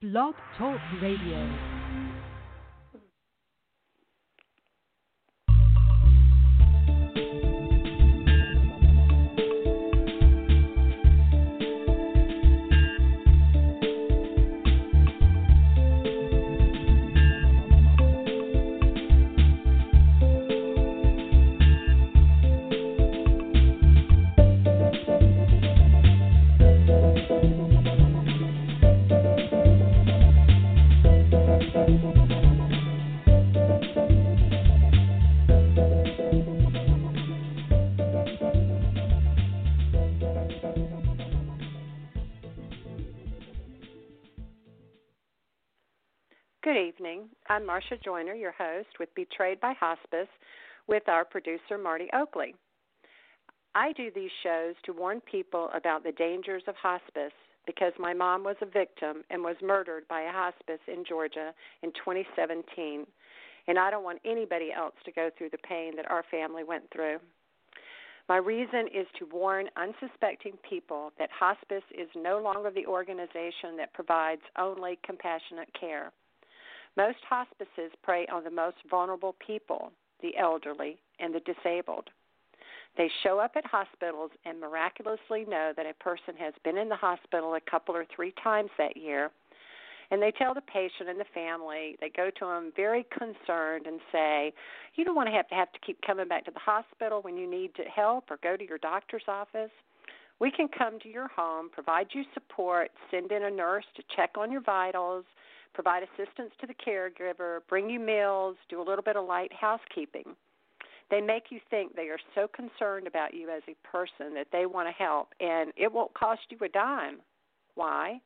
Blog Talk Radio. Marsha Joiner, your host with Betrayed by Hospice, with our producer Marti Oakley. I do these shows to warn people about the dangers of hospice because my mom was a victim and was murdered by a hospice in Georgia in 2017, and I don't want anybody else to go through the pain that our family went through. My reason is to warn unsuspecting people that hospice is no longer the organization that provides only compassionate care. Most hospices prey on the most vulnerable people, the elderly and the disabled. They show up at hospitals and miraculously know that a person has been in the hospital a couple or three times that year. And they tell the patient and the family, they go to them very concerned and say, You don't want to have to have to keep coming back to the hospital when you need to help or go to your doctor's office. We can come to your home, provide you support, send in a nurse to check on your vitals, provide assistance to the caregiver, bring you meals, do a little bit of light housekeeping. They make you think they are so concerned about you as a person that they want to help, and it won't cost you a dime. Why?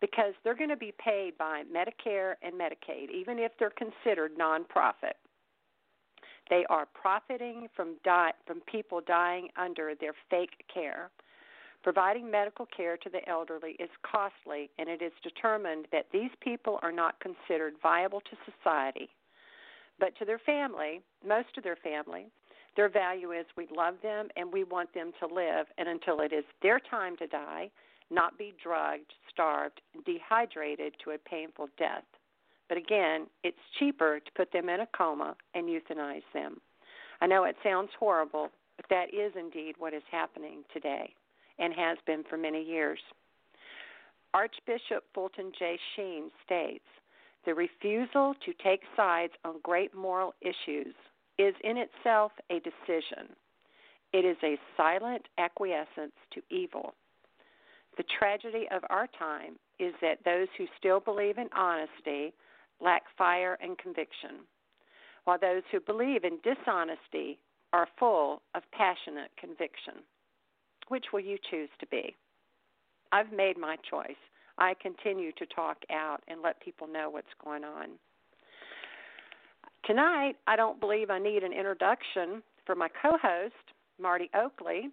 Because they're going to be paid by Medicare and Medicaid, even if they're considered nonprofit. They are profiting from die, from people dying under their fake care. Providing medical care to the elderly is costly, and it is determined that these people are not considered viable to society. But to their family, most of their family, their value is we love them and we want them to live, and until it is their time to die, not be drugged, starved, dehydrated to a painful death. But again, it's cheaper to put them in a coma and euthanize them. I know it sounds horrible, but that is indeed what is happening today and has been for many years. Archbishop Fulton J. Sheen states the refusal to take sides on great moral issues is in itself a decision. It is a silent acquiescence to evil. The tragedy of our time is that those who still believe in honesty lack fire and conviction, while those who believe in dishonesty are full of passionate conviction. Which will you choose to be? I've made my choice. I continue to talk out and let people know what's going on. Tonight, I don't believe I need an introduction for my co host, Marti Oakley.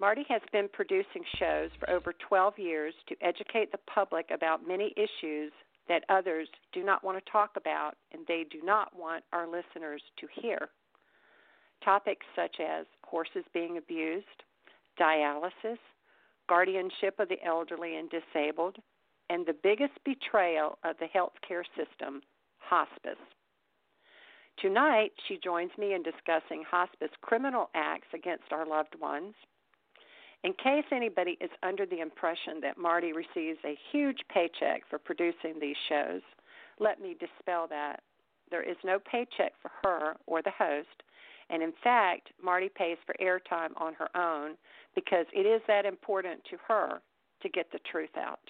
Marti has been producing shows for over 12 years to educate the public about many issues that others do not want to talk about and they do not want our listeners to hear. Topics such as horses being abused, dialysis, guardianship of the elderly and disabled, and the biggest betrayal of the healthcare system, hospice. Tonight, she joins me in discussing hospice criminal acts against our loved ones. In case anybody is under the impression that Marti receives a huge paycheck for producing these shows, let me dispel that. There is no paycheck for her or the host, and in fact, Marti pays for airtime on her own because it is that important to her to get the truth out.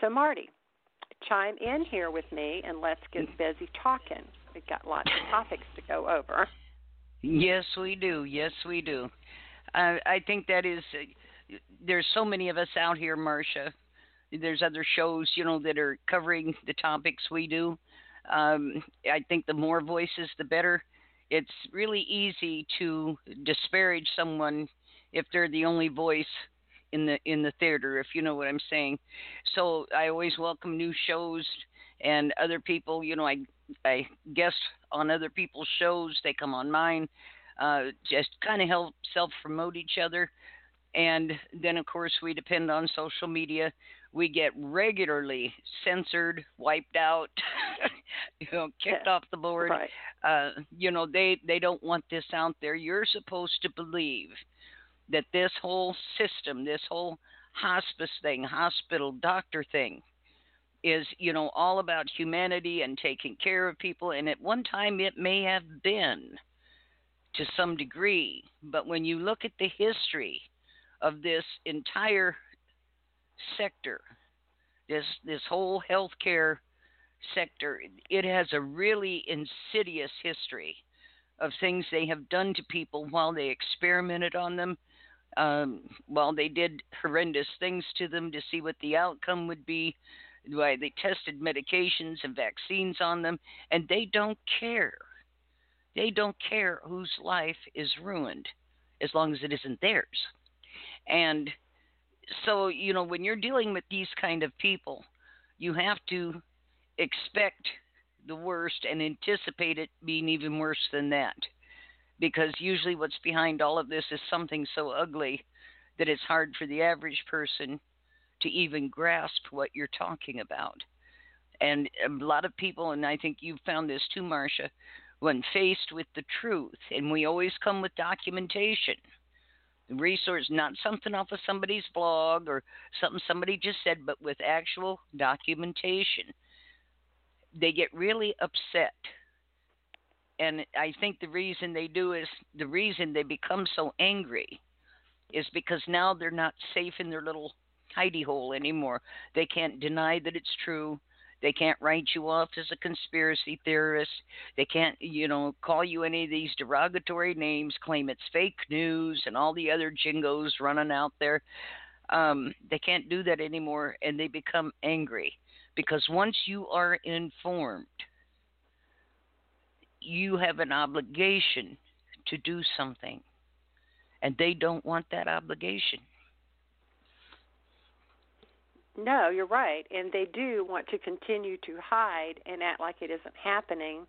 So, Marti, chime in here with me and let's get busy talking. We've got lots of topics to go over. Yes, we do. Yes, we do. Uh, I think that is. Uh, there's so many of us out here, Marsha. There's other shows, you know, that are covering the topics we do. Um, I think the more voices, the better. It's really easy to disparage someone if they're the only voice in the in the theater if you know what i'm saying so i always welcome new shows and other people you know i i guest on other people's shows they come on mine uh, just kind of help self promote each other And then, of course, we depend on social media. We get regularly censored, wiped out, you know, kicked off the board. Right. Uh, you know, they they don't want this out there. You're supposed to believe that this whole system, this whole hospice thing, hospital doctor thing, is you know all about humanity and taking care of people. And at one time, it may have been to some degree, but when you look at the history of this entire sector, this this whole healthcare sector, it has a really insidious history of things they have done to people while they experimented on them, um, while they did horrendous things to them to see what the outcome would be. Why they tested medications and vaccines on them, and they don't care. They don't care whose life is ruined as long as it isn't theirs. And so, you know, when you're dealing with these kind of people, you have to expect the worst and anticipate it being even worse than that. Because usually what's behind all of this is something so ugly that it's hard for the average person to even grasp what you're talking about. And a lot of people, and I think you've found this too, Marsha, when faced with the truth, and we always come with documentation, resource, not something off of somebody's blog or something somebody just said, but with actual documentation, they get really upset. And I think the reason they do is the reason they become so angry is because now they're not safe in their little hidey hole anymore. They can't deny that it's true. They can't write you off as a conspiracy theorist. They can't, you know, call you any of these derogatory names, claim it's fake news, and all the other jingos running out there. Um, they can't do that anymore, and they become angry because once you are informed, you have an obligation to do something, and they don't want that obligation. No, you're right. And they do want to continue to hide and act like it isn't happening.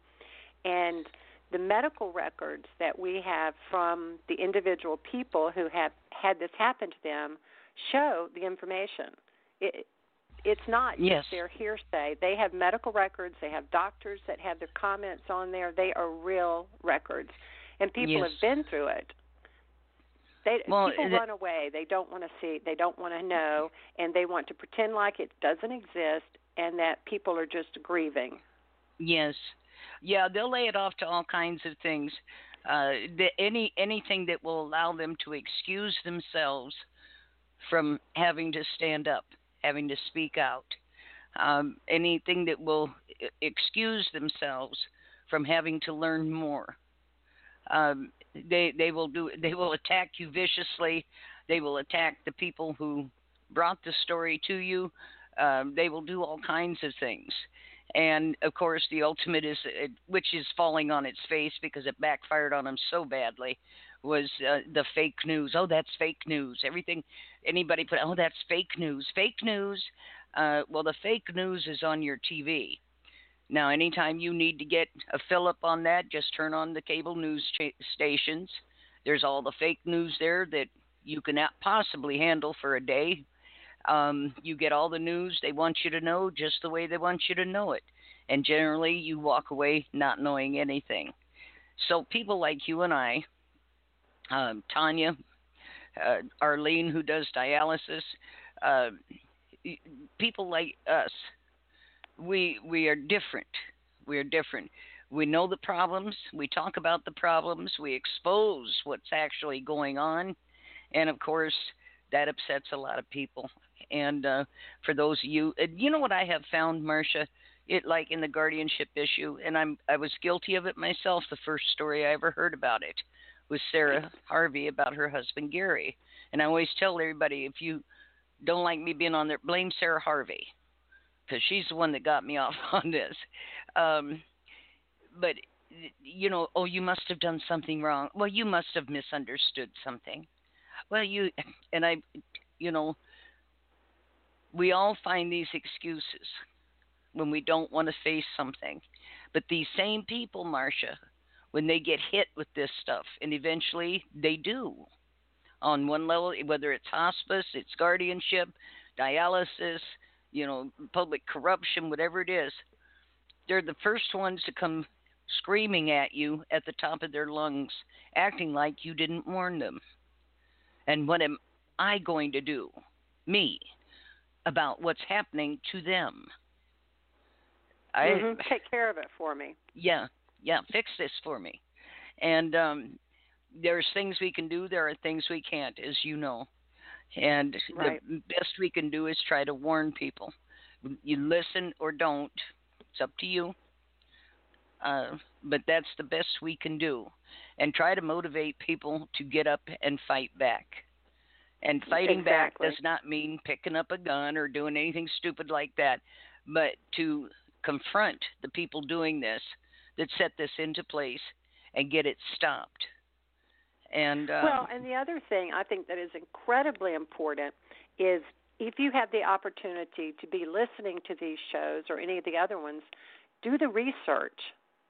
And the medical records that we have from the individual people who have had this happen to them show the information. It, it's not yes. just their hearsay. They have medical records. They have doctors that have their comments on there. They are real records, and people yes. have been through it. They well, people run away. They don't want to see. They don't want to know, and they want to pretend like it doesn't exist, and that people are just grieving. Yes, yeah, they'll lay it off to all kinds of things. Uh, the, any anything that will allow them to excuse themselves from having to stand up, having to speak out. Um, anything that will excuse themselves from having to learn more. Um, they they will do they will attack you viciously. They will attack the people who brought the story to you. Um, they will do all kinds of things. And of course, the ultimate is, uh, which is falling on its face because it backfired on them so badly, was uh, the fake news. Oh, that's fake news. Everything, anybody put, oh, that's fake news. Fake news. Uh, well, the fake news is on your TV. Now, anytime you need to get a fill up on that, just turn on the cable news cha- stations. There's all the fake news there that you cannot possibly handle for a day. Um, you get all the news they want you to know just the way they want you to know it. And generally, you walk away not knowing anything. So, people like you and I, um, Tanya, uh, Arlene, who does dialysis, uh, people like us, we we are different. We are different. We know the problems. We talk about the problems. We expose what's actually going on, and of course, that upsets a lot of people. And uh, for those of you, you know what I have found, Marsha, it like in the guardianship issue, and I'm I was guilty of it myself. The first story I ever heard about it was Sarah Harvey about her husband Gary, and I always tell everybody if you don't like me being on there, blame Sarah Harvey because she's the one that got me off on this. Um, but you know, oh, you must have done something wrong. Well, you must have misunderstood something. Well, you and I, you know, we all find these excuses when we don't want to face something. But these same people, Marsha, when they get hit with this stuff, and eventually they do, on one level, whether it's hospice, it's guardianship, dialysis, you know, public corruption, whatever it is. They're the first ones to come screaming at you at the top of their lungs, acting like you didn't warn them. And what am I going to do, me, about what's happening to them? I mm-hmm. take care of it for me. Yeah, yeah, fix this for me. And um, there's things we can do. There are things we can't, as you know. And right. the best we can do is try to warn people. You listen or don't. It's up to you. Uh, but that's the best we can do. And try to motivate people to get up and fight back. And fighting exactly. back does not mean picking up a gun or doing anything stupid like that, but to confront the people doing this that set this into place and get it stopped. And um, well, and the other thing I think that is incredibly important is if you have the opportunity to be listening to these shows or any of the other ones, do the research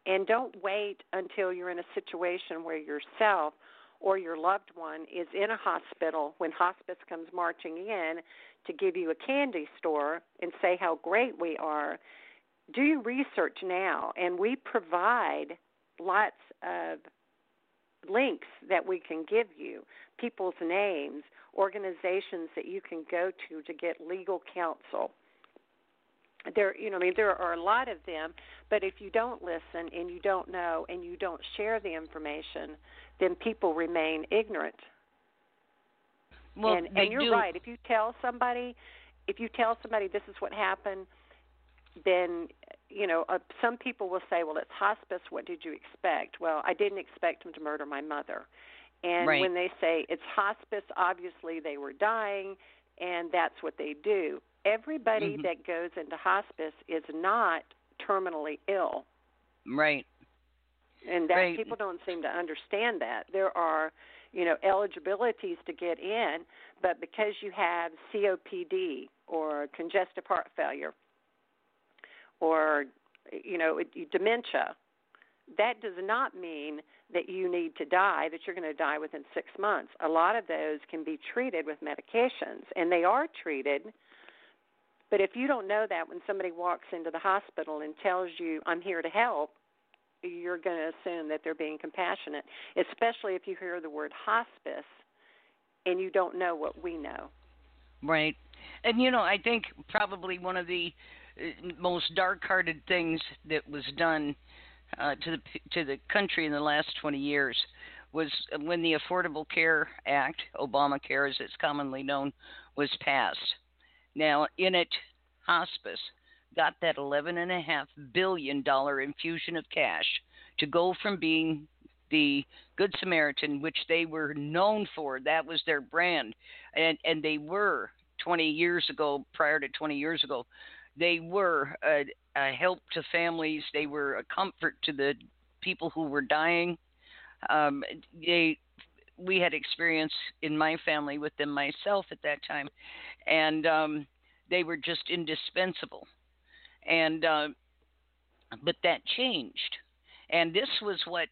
and don't wait until you're in a situation where yourself or your loved one is in a hospital when hospice comes marching in to give you a candy store and say how great we are. Do your research now, and we provide lots of links that we can give you, people's names, organizations that you can go to to get legal counsel. There, you know, I mean, there are a lot of them, but if you don't listen and you don't know and you don't share the information, then people remain ignorant. Well, and, and you're do. right. If you tell somebody, if you tell somebody this is what happened, then you know, uh, some people will say, "Well, it's hospice. What did you expect?" Well, I didn't expect them to murder my mother. And right. when they say it's hospice, obviously they were dying, and that's what they do. Everybody mm-hmm. that goes into hospice is not terminally ill. Right. And that right. people don't seem to understand that. There are, you know, eligibilities to get in, but because you have COPD or congestive heart failure, or you know dementia. That does not mean that you need to die that you're going to die within 6 months. A lot of those can be treated with medications and they are treated but if you don't know that when somebody walks into the hospital and tells you I'm here to help you're going to assume that they're being compassionate especially if you hear the word hospice and you don't know what we know. Right. And you know i think probably one of the most dark-hearted things that was done uh, to the to the country in the last 20 years was when the Affordable Care Act, Obamacare as it's commonly known, was passed. Now, in it, hospice got that 11.5 billion dollar infusion of cash to go from being the Good Samaritan, which they were known for. That was their brand, and and they were 20 years ago, prior to 20 years ago, they were a, a help to families. They were a comfort to the people who were dying. Um, they we had experience in my family with them myself at that time, and um, they were just indispensable. And uh, but that changed, and this was what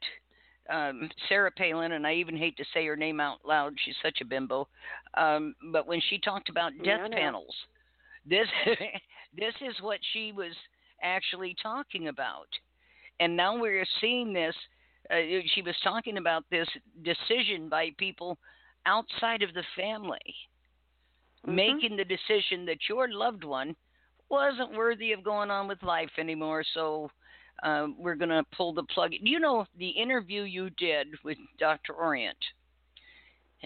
um, Sarah Palin, and I even hate to say her name out loud. She's such a bimbo. Um, but when she talked about death panels, this this is what she was actually talking about. And now we're seeing this. Uh, she was talking about this decision by people outside of the family mm-hmm. making the decision that your loved one wasn't worthy of going on with life anymore. So uh, we're going to pull the plug. You know, the interview you did with Dr. Orient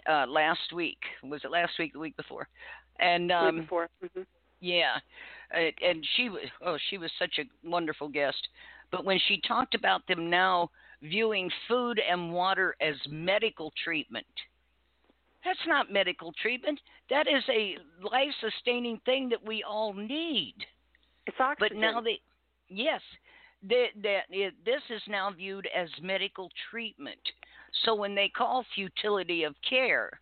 uh, last week was it last week, the week before? And um, week before. Mm-hmm. Yeah, and she was oh she was such a wonderful guest. But when she talked about them now viewing food and water as medical treatment, that's not medical treatment. That is a life sustaining thing that we all need. It's oxygen. But now they, yes, that this is now viewed as medical treatment. So when they call futility of care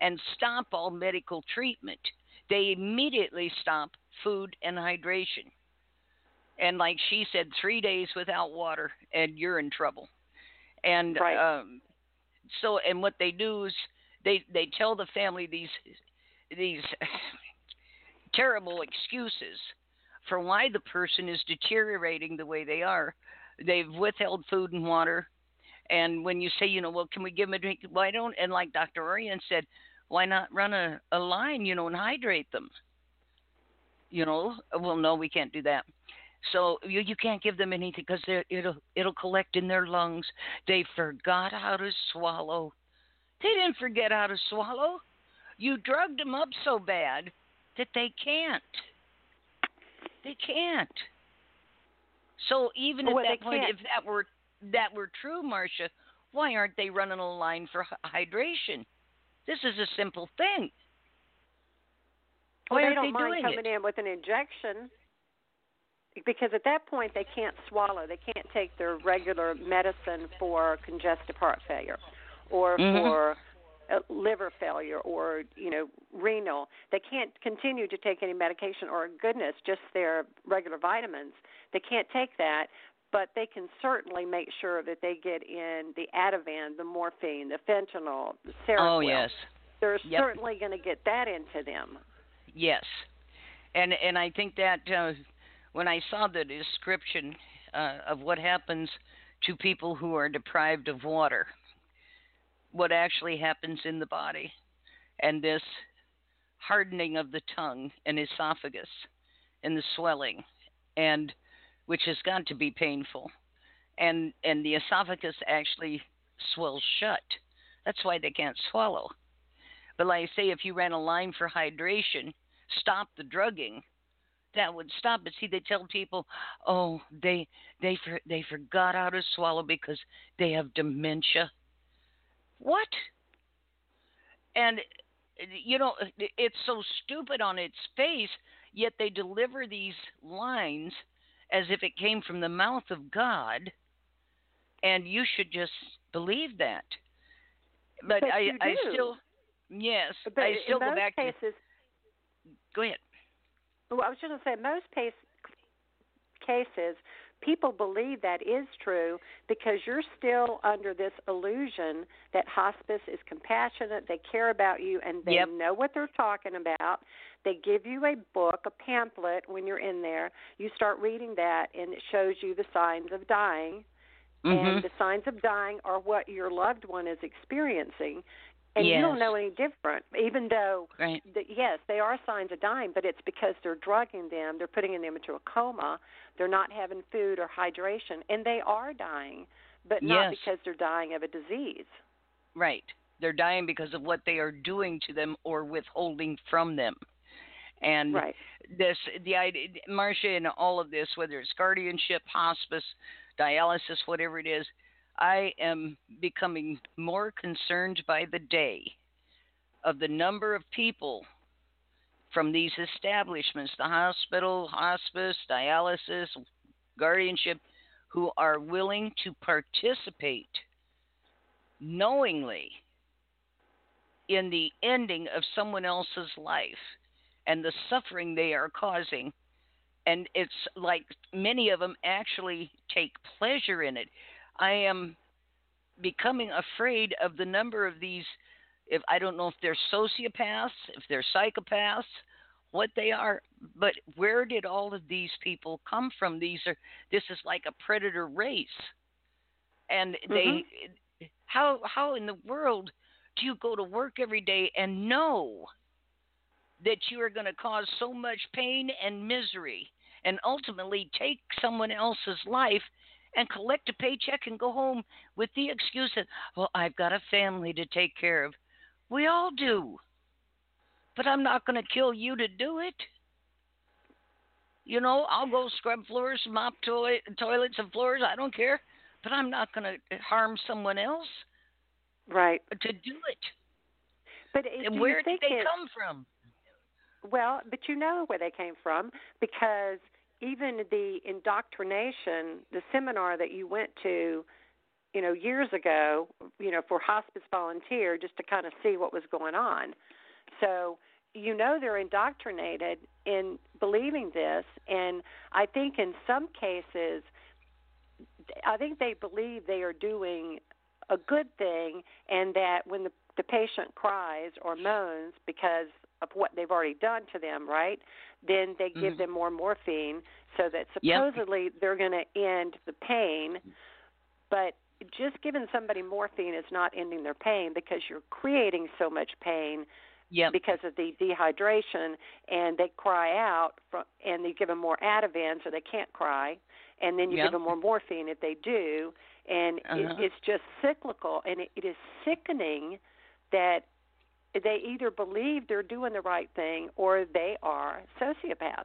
and stop all medical treatment, they immediately stop food and hydration. And like she said, three days without water and you're in trouble. And right. um, so, and what they do is they they tell the family these these terrible excuses for why the person is deteriorating the way they are. They've withheld food and water. And when you say, you know, well, can we give them a drink? Why don't, and like Dr. Orient said, why not run a, a line, you know, and hydrate them? You know, well, no, we can't do that. So you you can't give them anything because it'll it'll collect in their lungs. They forgot how to swallow. They didn't forget how to swallow. You drugged them up so bad that they can't. They can't. So even well, at that point, can't. if that were that were true, Marsha, why aren't they running a line for hydration? This is a simple thing. Well, why they don't they mind doing coming it? in with an injection because at that point they can't swallow. They can't take their regular medicine for congestive heart failure or Mhm. for uh, liver failure or you know renal. They can't continue to take any medication or goodness, just their regular vitamins. They can't take that, but they can certainly make sure that they get in the Ativan, the morphine, the fentanyl, the Seroquel. Oh yes, They're Yep. certainly going to get that into them. Yes, and and I think that uh, when I saw the description uh, of what happens to people who are deprived of water, what actually happens in the body, and this hardening of the tongue and esophagus, and the swelling, and which has got to be painful, and and the esophagus actually swells shut. That's why they can't swallow. But like I say, if you ran a line for hydration, stop the drugging, that would stop it. See, they tell people, oh, they they for, they forgot how to swallow because they have dementia. What? And you know, it's so stupid on its face, yet they deliver these lines as if it came from the mouth of God, and you should just believe that. But, But I, I still, yes, But I still go back to. Go ahead. Well, I was just going to say, most pace, cases, people believe that is true because you're still under this illusion that hospice is compassionate, they care about you, and they Yep. know what they're talking about. They give you a book, a pamphlet when you're in there. You start reading that, and it shows you the signs of dying. Mhm. And the signs of dying are what your loved one is experiencing. And you don't know any different, even though Right. the, yes, they are signs of dying, but it's because they're drugging them, they're putting them into a coma, they're not having food or hydration, and they are dying, but not Yes. because they're dying of a disease. Right. They're dying because of what they are doing to them or withholding from them. And Right. this, the idea, Marsha, in all of this, whether it's guardianship, hospice, dialysis, whatever it is, I am becoming more concerned by the day of the number of people from these establishments, the hospital, hospice, dialysis, guardianship, who are willing to participate knowingly in the ending of someone else's life and the suffering they are causing. And it's like many of them actually take pleasure in it. I am becoming afraid of the number of these. If I don't know if they're sociopaths, if they're psychopaths, what they are, but where did all of these people come from? These are this is like a predator race, and they mm-hmm. how how in the world do you go to work every day and know that you are going to cause so much pain and misery and ultimately take someone else's life and collect a paycheck and go home with the excuse that well I've got a family to take care of. We all do. But I'm not going to kill you to do it. You know, I'll go scrub floors, mop toilet, toilets and floors, I don't care, but I'm not going to harm someone else Right. to do it. But And where did they it, come from? Well, but you know where they came from because even the indoctrination, the seminar that you went to, you know, years ago, you know, for hospice volunteer, just to kind of see what was going on. So you know they're indoctrinated in believing this, and I think in some cases, I think they believe they are doing a good thing, and that when the the patient cries or moans because of what they've already done to them, right? Then they give Mhm. them more morphine so that Yep. supposedly they're going to end the pain. But just giving somebody morphine is not ending their pain because you're creating so much pain Yep. because of the dehydration and they cry out from, and you give them more Ativan so they can't cry and then you Yep. give them more morphine if they do and Uh-huh. it, it's just cyclical and it, it is sickening that they either believe they're doing the right thing or they are sociopaths.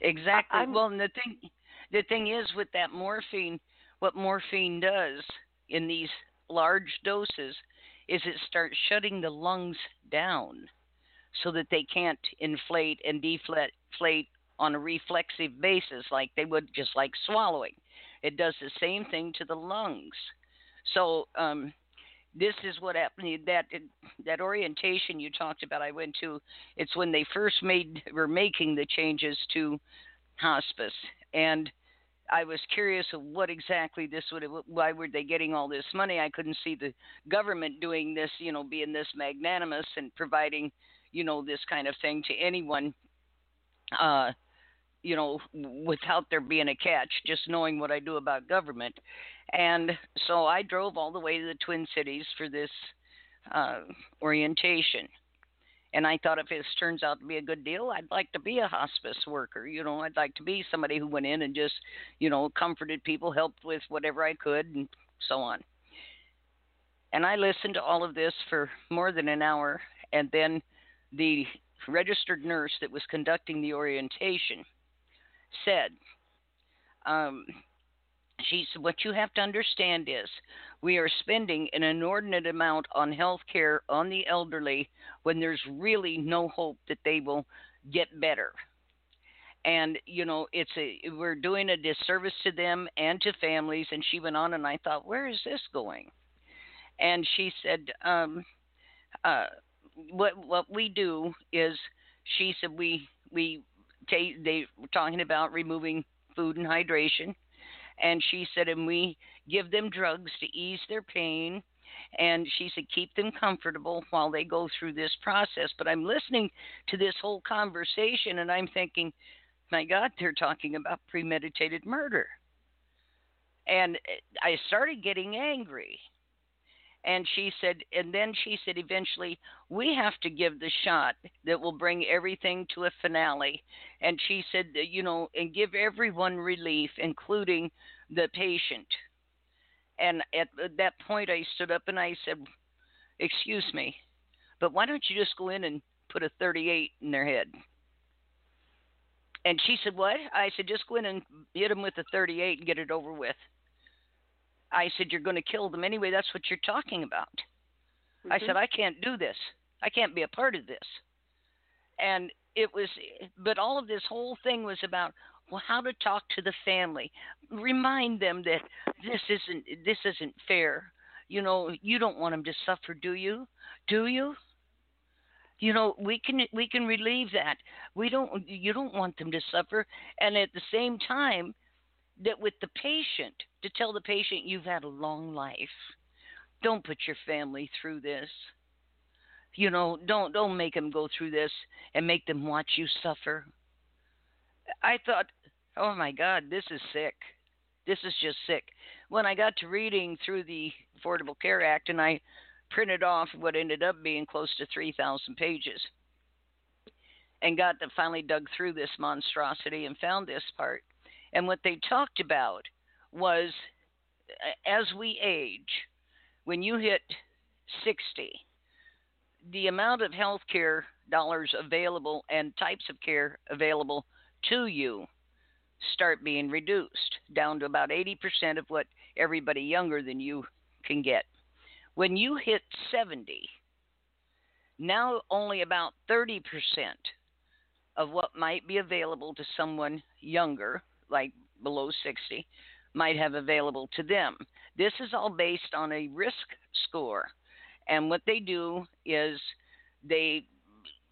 Exactly. I'm- well, and the thing, the thing is with that morphine, what morphine does in these large doses is it starts shutting the lungs down, so that they can't inflate and deflate deflate on a reflexive basis like they would just like swallowing. It does the same thing to the lungs. So um, this is what happened. That that orientation you talked about, I went to. It's when they first made were making the changes to hospice, and I was curious of what exactly this would. Why were they getting all this money? I couldn't see the government doing this, you know, being this magnanimous and providing, you know, this kind of thing to anyone. Uh, you know, without there being a catch, just knowing what I do about government. And so I drove all the way to the Twin Cities for this uh, orientation. And I thought if this turns out to be a good deal, I'd like to be a hospice worker. You know, I'd like to be somebody who went in and just, you know, comforted people, helped with whatever I could, and so on. And I listened to all of this for more than an hour. And then the registered nurse that was conducting the orientation said, um, she said, What you have to understand is we are spending an inordinate amount on health care on the elderly when there's really no hope that they will get better. And you know, it's a we're doing a disservice to them and to families. And she went on, and I thought, where is this going? And she said, um, uh, what what we do is, she said we we take they were talking about removing food and hydration and she said, and we give them drugs to ease their pain. And she said, keep them comfortable while they go through this process. But I'm listening to this whole conversation and I'm thinking, my God, they're talking about premeditated murder. And eh, I started getting angry. And she said, and then she said, eventually, we have to give the shot that will bring everything to a finale. And she said, you know, and give everyone relief, including the patient. And at that point, I stood up and I said, excuse me, but why don't you just go in and put a 38 in their head? And she said, what? I said, just go in and hit them with a 38 and get it over with. I said, You're going to kill them anyway. That's what you're talking about. Mm-hmm. I said, I can't do this. I can't be a part of this. And it was, but all of this whole thing was about, well, how to talk to the family, remind them that this isn't this isn't fair. You know, you don't want them to suffer, do you? Do you? You know, we can we can relieve that. We don't. You don't want them to suffer, and at the same time, that with the patient to tell the patient you've had a long life. Don't put your family through this. You know don't don't make them go through this and make them watch you suffer. I thought oh my god this is sick. This is just sick. When i got to reading through the affordable care act and i printed off what ended up being close to 3000 pages and got to finally dug through this monstrosity and found this part and what they talked about was as we age, when you hit 60, the amount of health care dollars available and types of care available to you start being reduced down to about 80% of what everybody younger than you can get. When you hit 70, now only about 30% of what might be available to someone younger like below 60 might have available to them. This is all based on a risk score. And what they do is they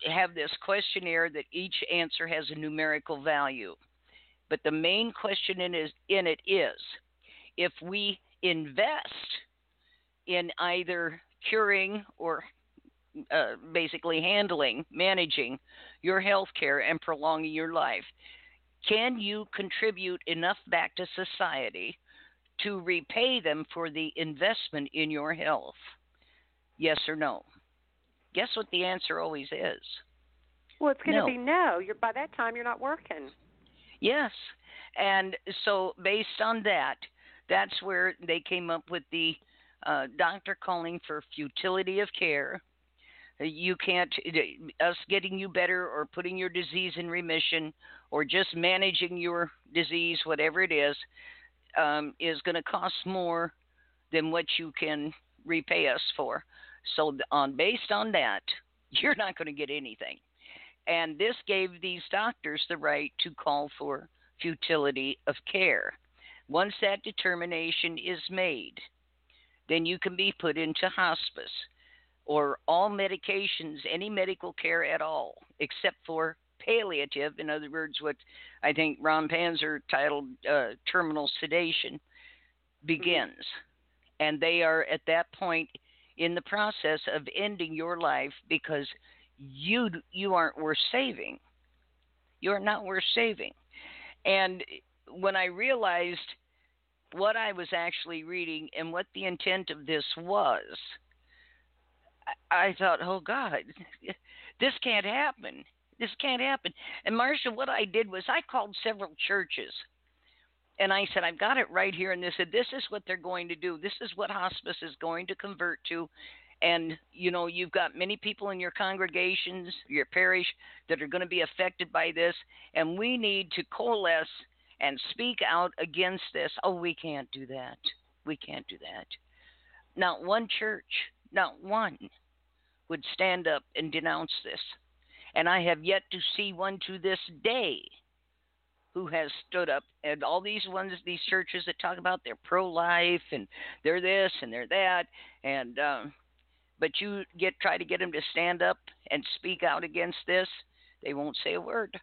have this questionnaire that each answer has a numerical value. But the main question in, is, in it is if we invest in either curing or uh, basically handling, managing your health care and prolonging your life. Can you contribute enough back to society to repay them for the investment in your health? Yes or no? Guess what the answer always is? Well, it's going No. to be no. You're by that time you're not working. Yes. And so, based on that, that's where they came up with the uh, doctor calling for futility of care. Uh, You can't, us getting you better or putting your disease in remission or just managing your disease, whatever it is, um, is going to cost more than what you can repay us for. So, on based on that, you're not going to get anything. And this gave these doctors the right to call for futility of care. Once that determination is made, then you can be put into hospice or all medications, any medical care at all, except for palliative, in other words, what I think Ron Panzer titled uh, terminal sedation, begins. And they are at that point in the process of ending your life because you you aren't worth saving. You're not worth saving. And when I realized what I was actually reading and what the intent of this was, I, thought, oh God, this can't happen. This can't happen. And Marsha, what I did was I called several churches and I said, I've got it right here. And they said, this is what they're going to do. This is what hospice is going to convert to. And, you know, you've got many people in your congregations, your parish, that are going to be affected by this. And we need to coalesce and speak out against this. Oh, we can't do that. We can't do that. Not one church, not one, would stand up and denounce this. And I have yet to see one to this day who has stood up. And all these ones these churches that talk about they're pro life and they're this and they're that. And um but you get try to get them to stand up and speak out against this they won't say a word.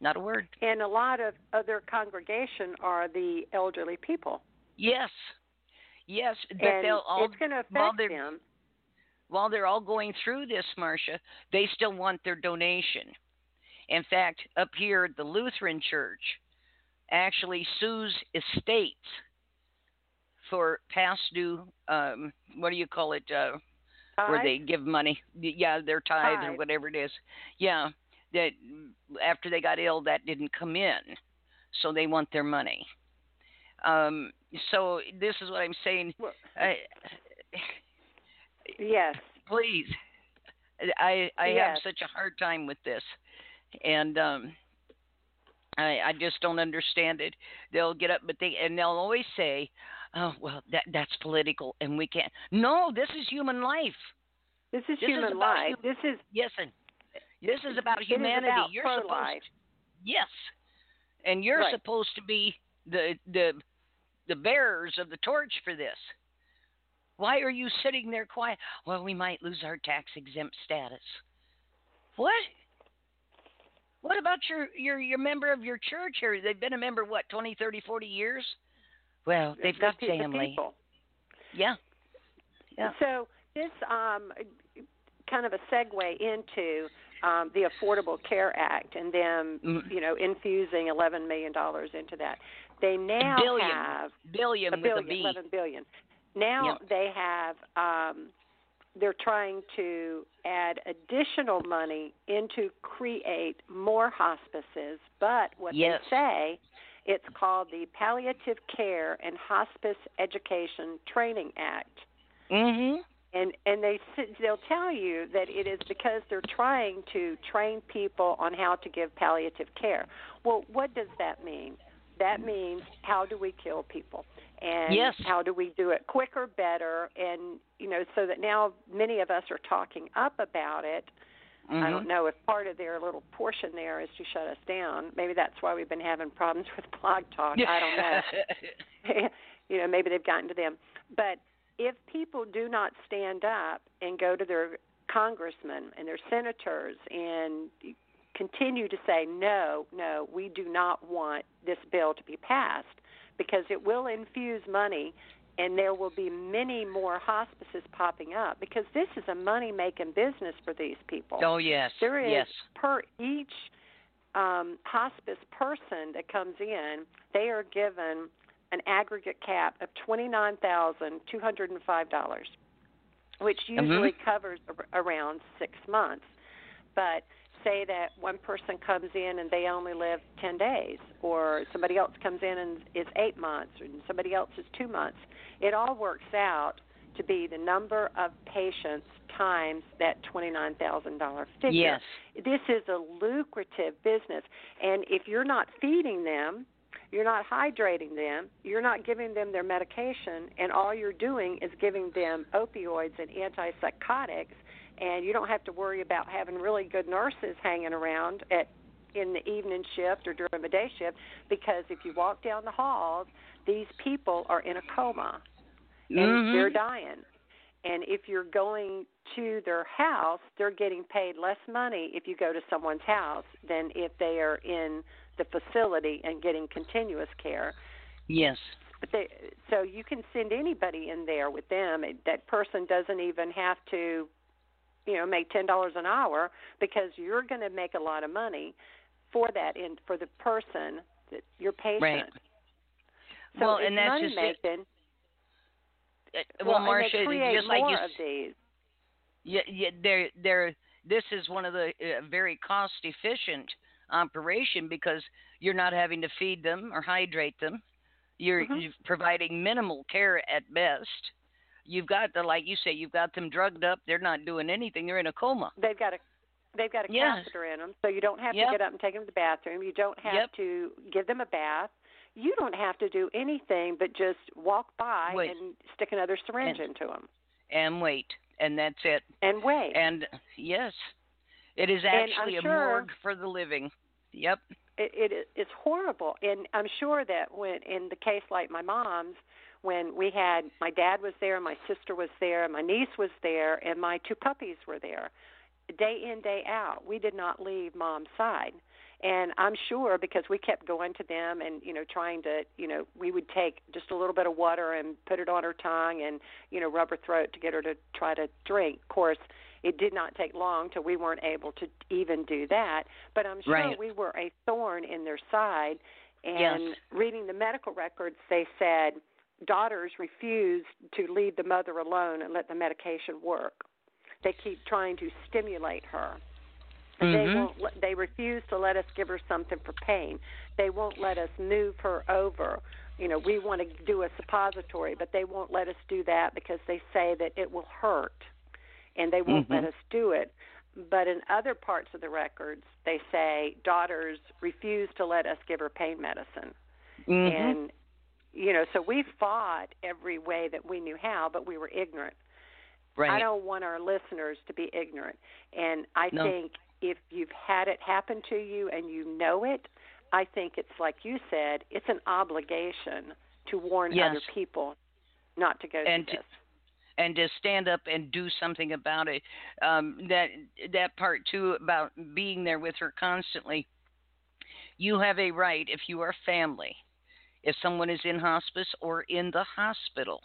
Not a word. And a lot of other congregation are the elderly people. yes yes but and they'll all it's going to while affect they're them. while they're all going through this marsha they still want their donation. In fact up here the lutheran church actually sues estates for past due um what do you call it uh where they give money. Yeah their tithe or whatever it is. Yeah that after they got ill that didn't come in. So they want their money um so this is what i'm saying Well, I, yes. please i i Yes. have such a hard time with this and um i i just don't understand it they'll get up but they and they'll always say oh well that that's political and we can't no this is human life This is This human about life. you- This is yes and this is about It is humanity about you're pro-life. supposed yes and you're Right. supposed to be the the the bearers of the torch for this. Why are you sitting there quiet? Well we might lose our tax exempt status. What? What about your your your member of your church? Here they've been a member what 20 30 40 years? Well they've got the family. People. yeah. Yeah. So this um, kind of a segue into um, the Affordable Care Act and them, Mm. you know, infusing eleven million dollars into that. They now billion. have billion a with a b eleven billion. Now Yep. they have. Um, they're trying to add additional money into create more hospices, but what Yes. they say it's called the Palliative Care and Hospice Education Training Act mhm and and they they'll tell you that it is because they're trying to train people on how to give palliative care. Well, what does that mean? That means how do we kill people, and Yes. how do we do it quicker, better, and you know, so that now many of us are talking up about it. I Mhm. don't know if part of their little portion there is to shut us down. Maybe that's why we've been having problems with Blog Talk. I don't know. you know, maybe they've gotten to them. But if people do not stand up and go to their congressmen and their senators and continue to say, no, no, we do not want this bill to be passed, because it will infuse money and there will be many more hospices popping up because this is a money making business for these people. Oh yes, There is yes, per each um, hospice person that comes in, they are given an aggregate cap of twenty nine thousand two hundred and five dollars, which mm-hmm. usually covers ar- around six months. But say that one person comes in and they only live ten days, or somebody else comes in and is eight months, and somebody else is two months. It all works out to be the number of patients times that $29,000 figure. yes, This is a lucrative business. And if you're not feeding them, you're not hydrating them, you're not giving them their medication, and all you're doing is giving them opioids and antipsychotics, and you don't have to worry about having really good nurses hanging around at in the evening shift or during the day shift because if you walk down the halls, these people are in a coma and Mhm. they're dying. And if you're going to their house, they're getting paid less money if you go to someone's house than if they are in the facility and getting continuous care. yes. But they, so you can send anybody in there with them. That person doesn't even have to, you know, make ten dollars an hour because you're going to make a lot of money for that in for the person that your patient. Right. So well, and that's just making. Uh, Well, and Marsha, just like you, of these. yeah, yeah, they're they're. This is one of the uh, very cost efficient operation because you're not having to feed them or hydrate them. You're, Mhm. you're providing minimal care at best. You've got the like you say, you've got them drugged up. They're not doing anything. They're in a coma. They've got a they've got a Yes. catheter in them, so you don't have Yep. to get up and take them to the bathroom. You don't have Yep. to give them a bath. You don't have to do anything but just walk by Wait. and stick another syringe And- into them and wait, and that's it. and wait. And yes, it is actually a sure- morgue for the living. Yep. it, it it's horrible and i'm sure that when in the case like my mom's when we had my dad was there my sister was there my niece was there and my two puppies were there day in day out we did not leave mom's side and i'm sure because we kept going to them and you know trying to you know we would take just a little bit of water and put it on her tongue and you know rub her throat to get her to try to drink of course it did not take long till we weren't able to even do that. But i'm sure Right. we were a thorn in their side. And Yes. reading the medical records they said daughters refused to leave the mother alone and let the medication work. They keep trying to stimulate her. They Mhm. won't let, they refuse to let us give her something for pain. They won't let us move her over. You know we want to do a suppository but they won't let us do that because they say that it will hurt and they won't let Mhm. us do it but in other parts of the records they say daughters refuse to let us give her pain medicine Mhm. and you know so we fought every way that we knew how but we were ignorant right. I don't want our listeners to be ignorant. And I No. think if you've had it happen to you and you know it, I think it's like you said, it's an obligation to warn Yes. other people not to go And to- this. And to stand up and do something about it. Um, that that part too about being there with her constantly. You have a right if you are family. If someone is in hospice or in the hospital,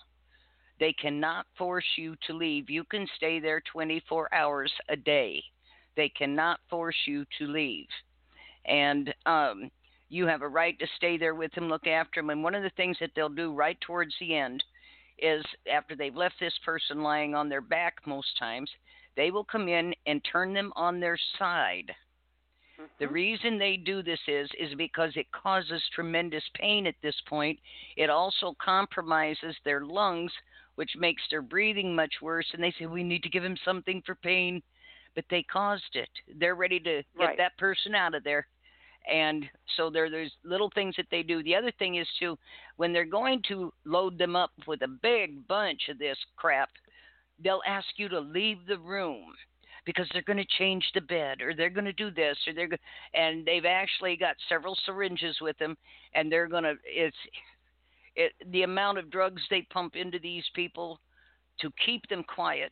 they cannot force you to leave. You can stay there 24 hours a day. They cannot force you to leave. And um, you have a right to stay there with them, look after them. And one of the things that they'll do right towards the end is after they've left this person lying on their back most times, they will come in and turn them on their side. The Mhm. reason they do this is is because it causes tremendous pain at this point. It also compromises their lungs, which makes their breathing much worse. And they say we need to give him something for pain, but they caused it. They're ready to get Right. that person out of there. And so there there's little things that they do. The other thing is to, when they're going to load them up with a big bunch of this crap, they'll ask you to leave the room because they're going to change the bed or they're going to do this or they're go- and they've actually got several syringes with them and they're going to it's it the amount of drugs they pump into these people to keep them quiet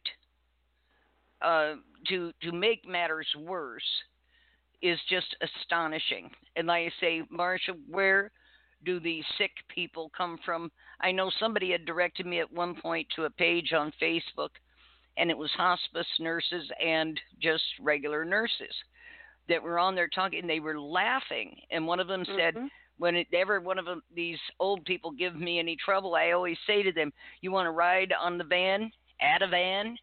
uh to to make matters worse is just astonishing and like i say marsha where do these sick people come from? I know somebody had directed me at one point to a page on Facebook, and it was hospice nurses and just regular nurses that were on there talking. They were laughing, and one of them mm-hmm. said, "Whenever one of them, these old people give me any trouble, I always say to them, "You want to ride on the van? Ativan."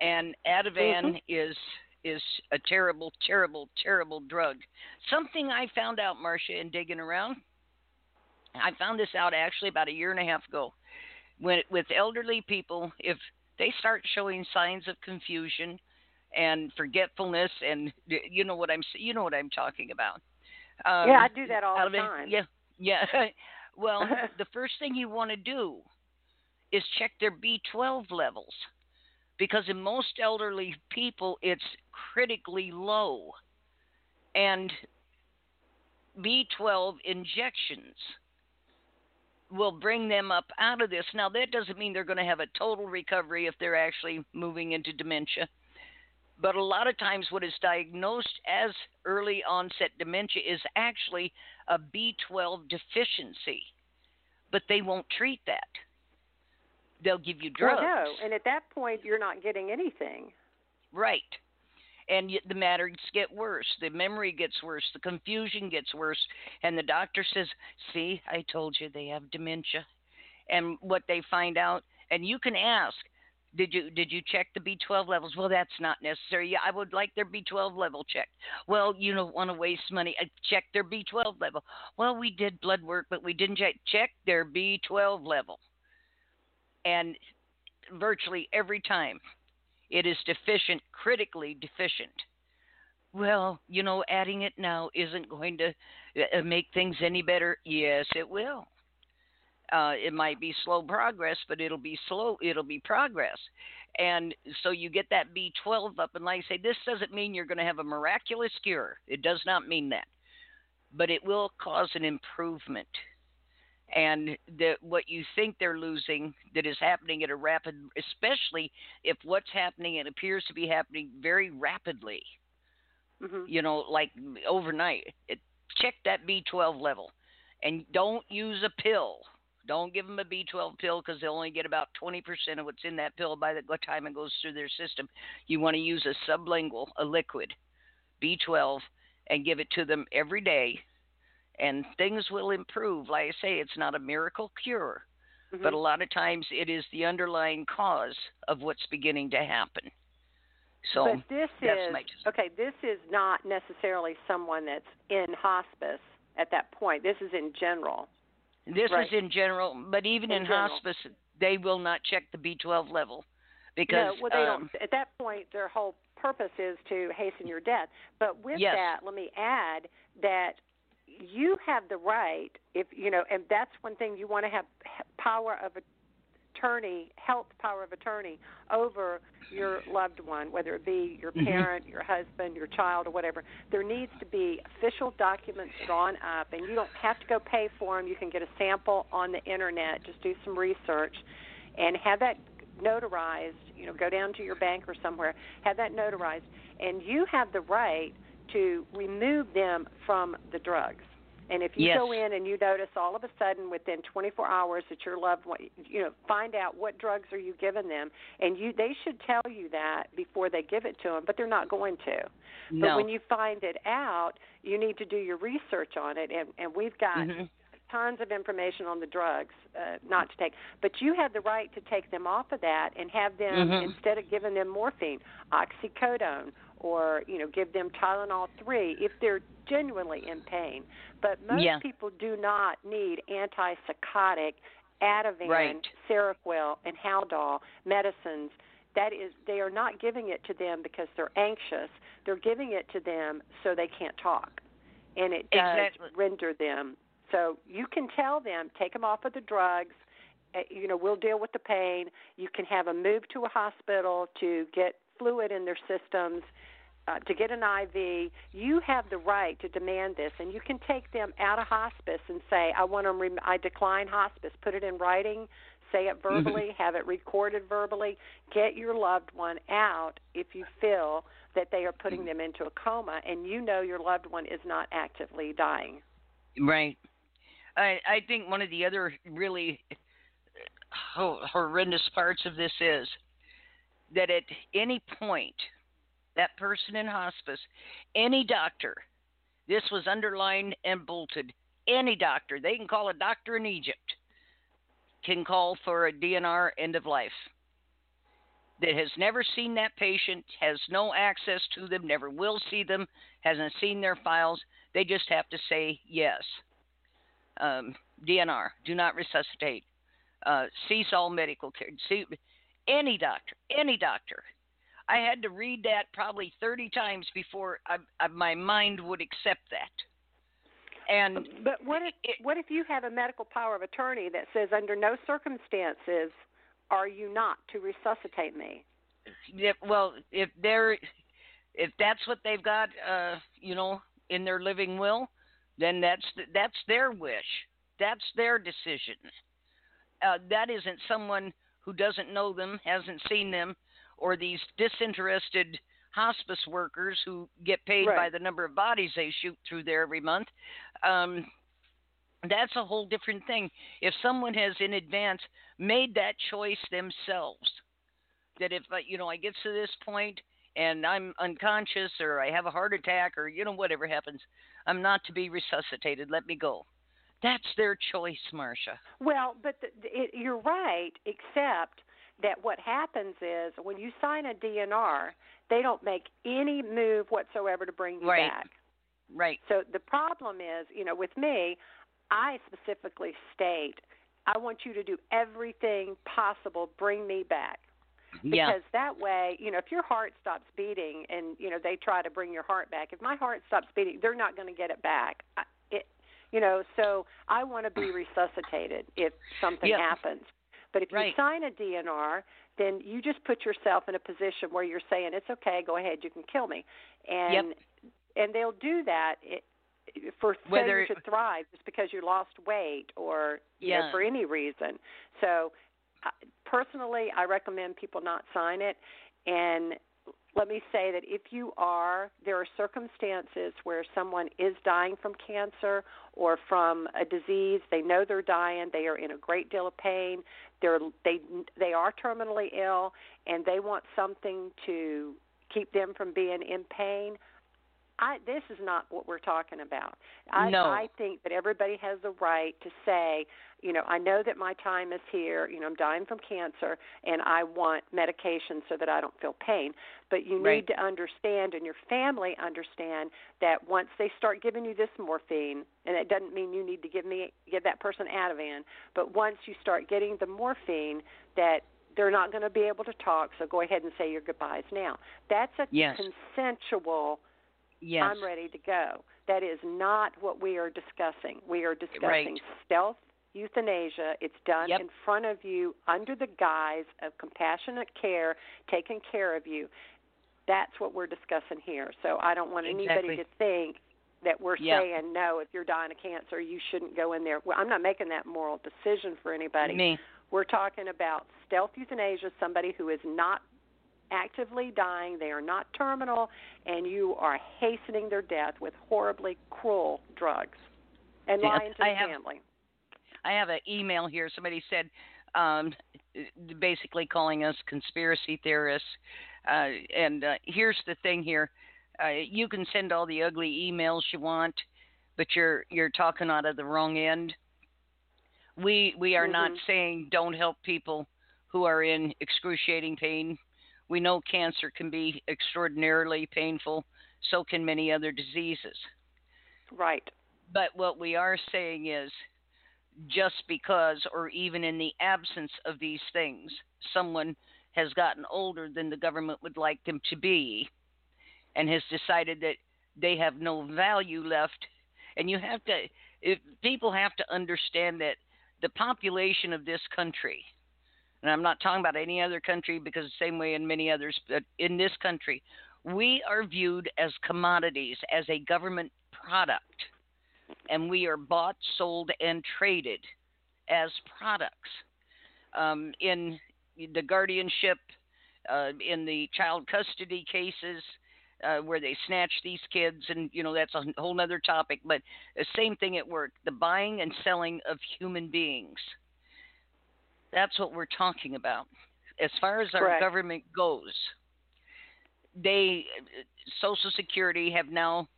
And Ativan mm-hmm. is is a terrible, terrible, terrible drug. Something I found out, Marsha, in digging around. I found this out actually about a year and a half ago. When with elderly people, if they start showing signs of confusion and forgetfulness, and you know what I'm you know what I'm talking about. Um, yeah, I do that all the time. Yeah, yeah. well, the first thing you want to do is check their B12 levels because in most elderly people it's critically low. And B12 injections will bring them up out of this. Now, that doesn't mean they're going to have a total recovery if they're actually moving into dementia. But a lot of times, what is diagnosed as early onset dementia is actually a B12 deficiency, but they won't treat that they'll give you drugs. Well, no, and at that point, you're not getting anything. Right. And yet the matters get worse. The memory gets worse. The confusion gets worse. And the doctor says, "See, I told you they have dementia." And what they find out, and you can ask, did you did you check the B12 levels? Well, that's not necessary. Yeah, I would like their B12 level checked. Well, you don't want to waste money. I check their B12 level. Well, we did blood work, but we didn't check check their B12 level and virtually every time it is deficient, critically deficient. Well, you know, adding it now isn't going to uh, make things any better. Yes, it will. Uh, it might be slow progress, but it'll be slow. It'll be progress, and so you get that B12 up. And like I say, this doesn't mean you're going to have a miraculous cure. It does not mean that, but it will cause an improvement and that what you think they're losing that is happening at a rapid especially if what's happening and appears to be happening very rapidly. Mm-hmm. you know like overnight. It, check that b12 level. And don't use a pill. Don't give them a b12 pill because they'll only get about 20% of what's in that pill by the time it goes through their system. You want to use a sublingual a liquid b12 and give it to them every day and things will improve. Like I say, it's not a miracle cure, mm-hmm. but a lot of times it is the underlying cause of what's beginning to happen. So but this is okay. This is not necessarily someone that's in hospice at that point. This is in general. This right? is in general, but even in, in hospice, they will not check the B12 level because no, well, they um, don't. At that point, their whole purpose is to hasten your death. But with yes. that, let me add that you have the right if you know and that's one thing you want to have power of attorney health power of attorney over your loved one whether it be your mm-hmm. parent your husband your child or whatever. There needs to be official documents drawn up and you don't have to go pay for them you can get a sample on the internet. Just do some research and have that notarized you know go down to your bank or somewhere have that notarized and you have the right to remove them from the drugs. And if you yes. go in and you notice all of a sudden within 24 hours that your loved one, you know, find out what drugs are you giving them, and you they should tell you that before they give it to them, but they're not going to. No. But when you find it out, you need to do your research on it, and and we've got. Mm-hmm. Tons of information on the drugs uh, not to take, but you have the right to take them off of that and have them mm-hmm. instead of giving them morphine, oxycodone or you know give them Tylenol 3 if they're genuinely in pain. But most yeah. people do not need antipsychotic Ativan, right. Seroquel, and Haldol medicines. That is, they are not giving it to them because they're anxious. They're giving it to them so they can't talk, and it does exactly. render them. So you can tell them take them off of the drugs eh, you know we'll deal with the pain you can have them moved to a hospital to get fluid in their systems uh, to get an IV, you have the right to demand this, and you can take them out of hospice and say, "I want them. Rem- I decline hospice." Put it in writing, say it Mm-hmm. verbally, mm-hmm. have it recorded verbally. Get your loved one out if you feel that they are putting them into a coma, and you know your loved one is not actively dying. Right. I, I think one of the other really horrendous parts of this is that at any point, that person in hospice, any doctor, this was underlined and bolted, any doctor, they can call a doctor in Egypt, can call for a DNR end of life. That has never seen that patient, has no access to them, never will see them, hasn't seen their files. They just have to say yes. Um, DNR, do not resuscitate. Uh, cease all medical care. See, any doctor, any doctor. I had to read that probably 30 times before I, I, my mind would accept that. And but what if it, what if you have a medical power of attorney that says under no circumstances are you not to resuscitate me? If, well, if they're if that's what they've got, uh, you know, in their living will, then that's that's their wish. That's their decision. Uh, that isn't someone who doesn't know them, hasn't seen them, or these disinterested hospice workers who get paid right. by the number of bodies they shoot through there every month. Um, that's a whole different thing. If someone has in advance made that choice themselves, that if uh, you know I get to this point and I'm unconscious or I have a heart attack or you know whatever happens, I'm not to be resuscitated. Let me go. That's their choice, Marsha. Well, but the, it, you're right, except that what happens is when you sign a DNR, they don't make any move whatsoever to bring you right. back. Right. So the problem is, you know, with me, I specifically state I want you to do everything possible, bring me back. Because yeah. that way, you know, if your heart stops beating and you know they try to bring your heart back, if my heart stops beating, they're not going to get it back. I, it, you know, so I want to be resuscitated if something Yeah. happens. But if Right. you sign a DNR, then you just put yourself in a position where you're saying it's okay, go ahead, you can kill me, and and they'll do that it, for Whether- failure to thrive just because you lost weight or you know for any reason. So I- personally, I recommend people not sign it. And let me say that if you are, there are circumstances where someone is dying from cancer or from a disease. They know they're dying. They are in a great deal of pain. They're they they are terminally ill, and they want something to keep them from being in pain. I this is not what we're talking about. I No. I think that everybody has the right to say, you know, I know that my time is here, you know, I'm dying from cancer and I want medication so that I don't feel pain. But you need to understand and your family understand that once they start giving you this morphine, and it doesn't mean you need to give me give that person Ativan, but once you start getting the morphine that they're not going to be able to talk, so go ahead and say your goodbyes now. That's a Yes. consensual Yes. I'm ready to go. That is not what we are discussing. We are discussing Right. stealth euthanasia. It's done Yep. in front of you under the guise of compassionate care, taking care of you. That's what we're discussing here. So I don't want anybody Exactly. to think that we're Yeah. saying no, if you're dying of cancer, you shouldn't go in there. Well, I'm not making that moral decision for anybody. Me. We're talking about stealth euthanasia, somebody who is not actively dying, they are not terminal, and you are hastening their death with horribly cruel drugs and Yes, lying to the I have- family. I have an email here. Somebody said, um, basically calling us conspiracy theorists. Uh, and uh, here's the thing here: uh, you can send all the ugly emails you want, but you're you're talking out of the wrong end. We we are not Mhm. saying don't help people who are in excruciating pain. We know cancer can be extraordinarily painful. So can many other diseases. Right. But what we are saying is just because, or even in the absence of these things, someone has gotten older than the government would like them to be and has decided that they have no value left. And you have to, if, people have to understand that the population of this country, and I'm not talking about any other country because the same way in many others, but in this country, we are viewed as commodities, as a government product and we are bought, sold, and traded as products. Um, in the guardianship, uh, in the child custody cases, uh, where they snatch these kids, and you know that's a whole other topic. But the same thing at work: the buying and selling of human beings. That's what we're talking about. As far as our government goes, they Social Security have now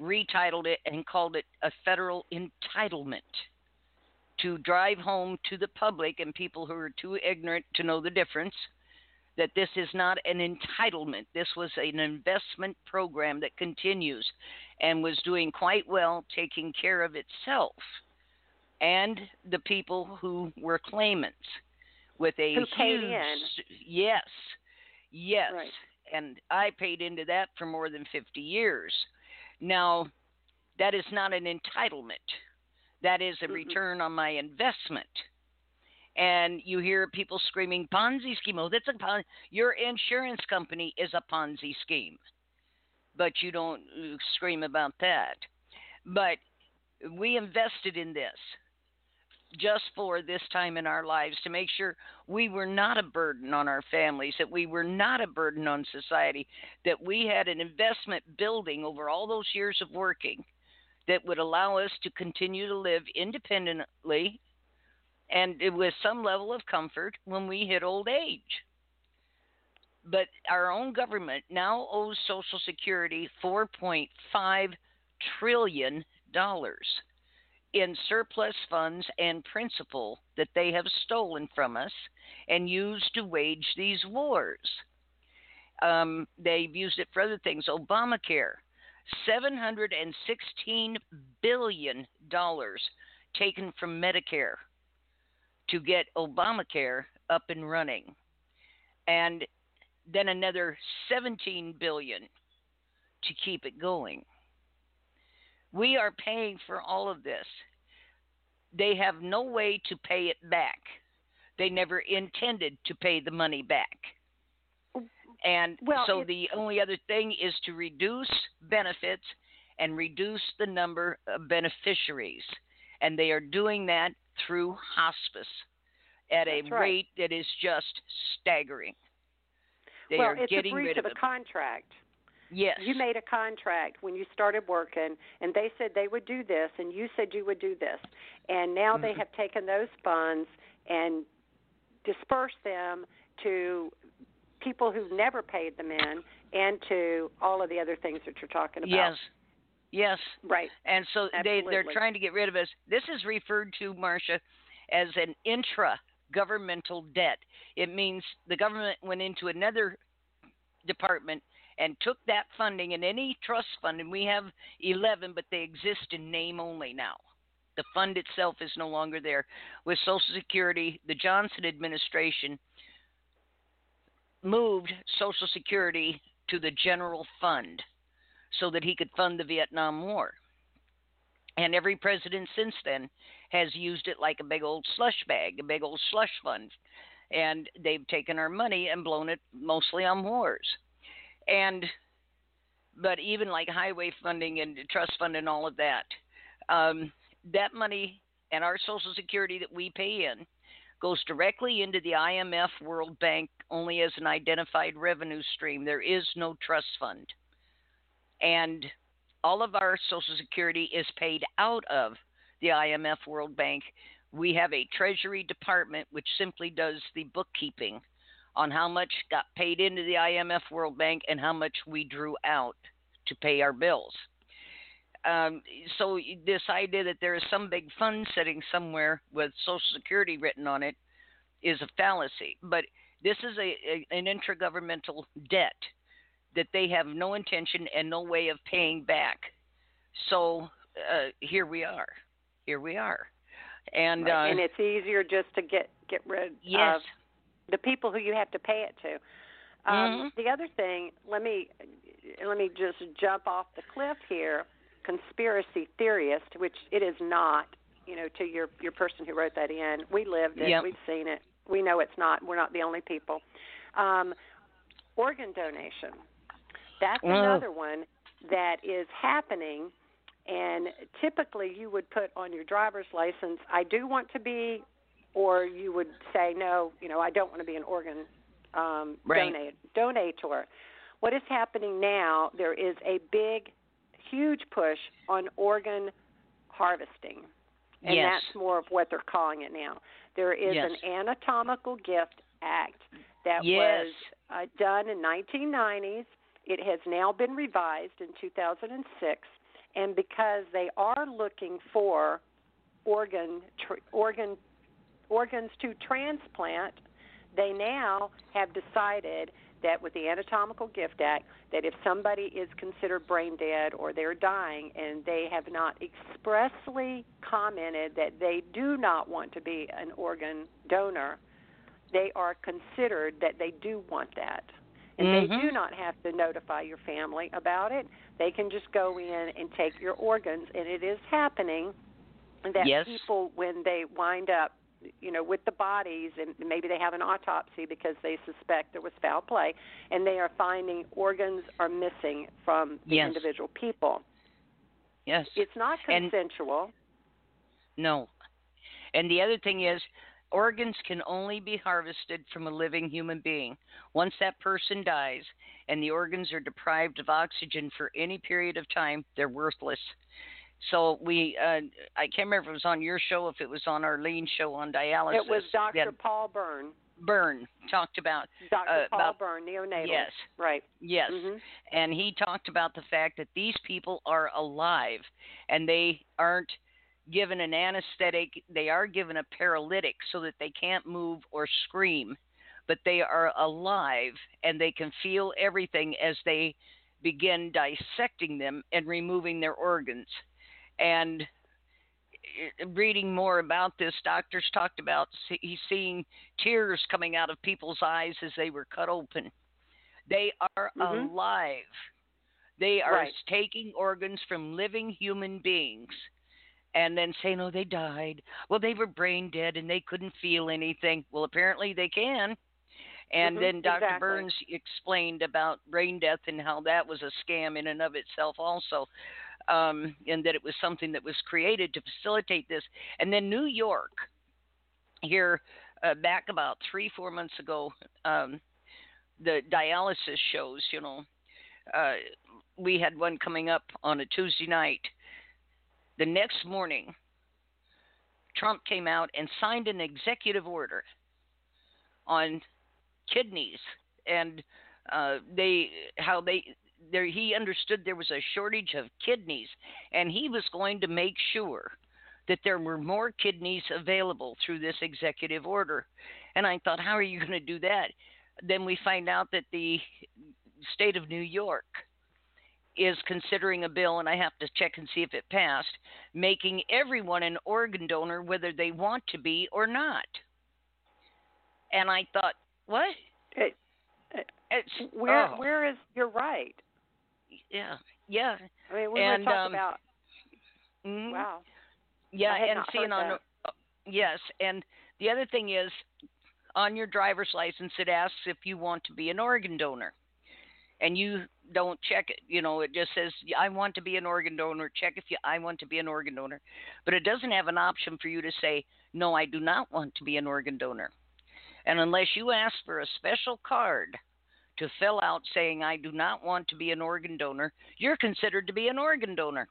retitled it and called it a federal entitlement to drive home to the public and people who are too ignorant to know the difference that this is not an entitlement. This was an investment program that continues and was doing quite well taking care of itself and the people who were claimants with a Who huge yes yes Right. and I paid into that for more than 50 years now that is not an entitlement that is a Mm-mm. return on my investment and you hear people screaming Ponzi scheme. Oh, that's a Pon- your insurance company is a Ponzi scheme, but you don't uh, scream about that. But we invested in this just for this time in our lives to make sure we were not a burden on our families, that we were not a burden on society, that we had an investment building over all those years of working that would allow us to continue to live independently and with some level of comfort when we hit old age. But our own government now owes Social Security $4.5 trillion in surplus funds and principal that they have stolen from us and used to wage these wars. Um, they've used it for other things. Obamacare, $716 billion taken from Medicare to get Obamacare up and running. And then another 17 billion to keep it going. We are paying for all of this. They have no way to pay it back. They never intended to pay the money back. And Well, so the only other thing is to reduce benefits and reduce the number of beneficiaries. And they are doing that through hospice at a right. rate that is just staggering. They well, are it's getting a breach rid of of a it. contract. Yes. You made a contract when you started working, and they said they would do this, and you said you would do this. And now they Mhm. have taken those funds and dispersed them to people who never paid them in and to all of the other things that you're talking about. Yes. Yes. Right. And so they they're trying to get rid of us. This is referred to, Marsha, as an intra governmental debt. It means the government went into another department and took that funding and any trust fund, and we have 11, but they exist in name only now. The fund itself is no longer there. With Social Security, the Johnson administration moved Social Security to the general fund so that he could fund the Vietnam War. And every president since then has used it like a big old slush bag, a big old slush fund. And they've taken our money and blown it mostly on wars. And but even like highway funding and trust fund and all of that, um, that money and our Social Security that we pay in goes directly into the IMF World Bank only as an identified revenue stream. There is no trust fund. And all of our Social Security is paid out of the IMF World Bank. We have a Treasury Department which simply does the bookkeeping on how much got paid into the IMF World Bank and how much we drew out to pay our bills. Um, so this idea that there is some big fund sitting somewhere with Social Security written on it is a fallacy. But this is a, a an intragovernmental debt that they have no intention and no way of paying back. So uh, here we are. Here we are. And Right. uh, and it's easier just to get get rid yes, of the people who you have to pay it to. Um, Mhm. The other thing, let me let me just jump off the cliff here. Conspiracy theorist, which it is not. You know, to your your person who wrote that in, we lived it. Yep. We've seen it. We know it's not. We're not the only people. Um, organ donation. That's Well- another one that is happening. And typically, you would put on your driver's license, "I do want to be," or you would say, "No, you know, I don't want to be an organ um, Right. donate, donator." what is happening now, there is a big, huge push on organ harvesting. And yes. that's more of what they're calling it now. There is yes. an Anatomical Gift Act that yes. was uh, done in 1990s. It has now been revised in 2006, and because they are looking for organ tr- organ organs to transplant, they now have decided that with the Anatomical Gift Act, that if somebody is considered brain dead or they're dying and they have not expressly commented that they do not want to be an organ donor, they are considered that they do want that. And mm-hmm. they do not have to notify your family about it. They can just go in and take your organs, and it is happening that yes. people, when they wind up you know, with the bodies, and maybe they have an autopsy because they suspect there was foul play, and they are finding organs are missing from the yes. individual people. Yes. It's not consensual. And, no. And the other thing is, organs can only be harvested from a living human being. Once that person dies and the organs are deprived of oxygen for any period of time, they're worthless. So we, uh, I can't remember if it was on your show, if it was on Arlene's show on dialysis. It was Dr. Paul Byrne. Byrne talked about. Dr. Uh, Paul about, Byrne, neonatal. Yes. Right. Yes. Mm-hmm. And he talked about the fact that these people are alive and they aren't given an anesthetic. They are given a paralytic so that they can't move or scream, but they are alive and they can feel everything as they begin dissecting them and removing their organs and uh, reading more about this, doctors talked about he's seeing tears coming out of people's eyes as they were cut open. They are mm-hmm. alive. They are right. taking organs from living human beings and then saying, oh, they died. Well, they were brain dead and they couldn't feel anything. Well, apparently they can. And mm-hmm. then Dr. Exactly. Burns explained about brain death and how that was a scam in and of itself, also um, and that it was something that was created to facilitate this. And then New York, here uh, back about three, four months ago, um, the dialysis shows, you know, uh, we had one coming up on a Tuesday night. The next morning, Trump came out and signed an executive order on kidneys and uh, they how they there he understood there was a shortage of kidneys and he was going to make sure that there were more kidneys available through this executive order. And i thought how are you going to do that? Then we find out that the state of new york is considering a bill and i have to check and see if it passed making everyone an organ donor whether they want to be or not. And i thought what? It, it's, where oh. where is you're right yeah, yeah. I mean, we and, were talking um, about. mm, Wow. Yeah, and seeing on that. uh, yes, and the other thing is on your driver's license it asks if you want to be an organ donor. And you don't check it, you know, it just says I want to be an organ donor. Check if you I want to be an organ donor. But it doesn't have an option for you to say no, I do not want to be an organ donor. And unless you ask for a special card to fill out saying, I do not want to be an organ donor, you're considered to be an organ donor.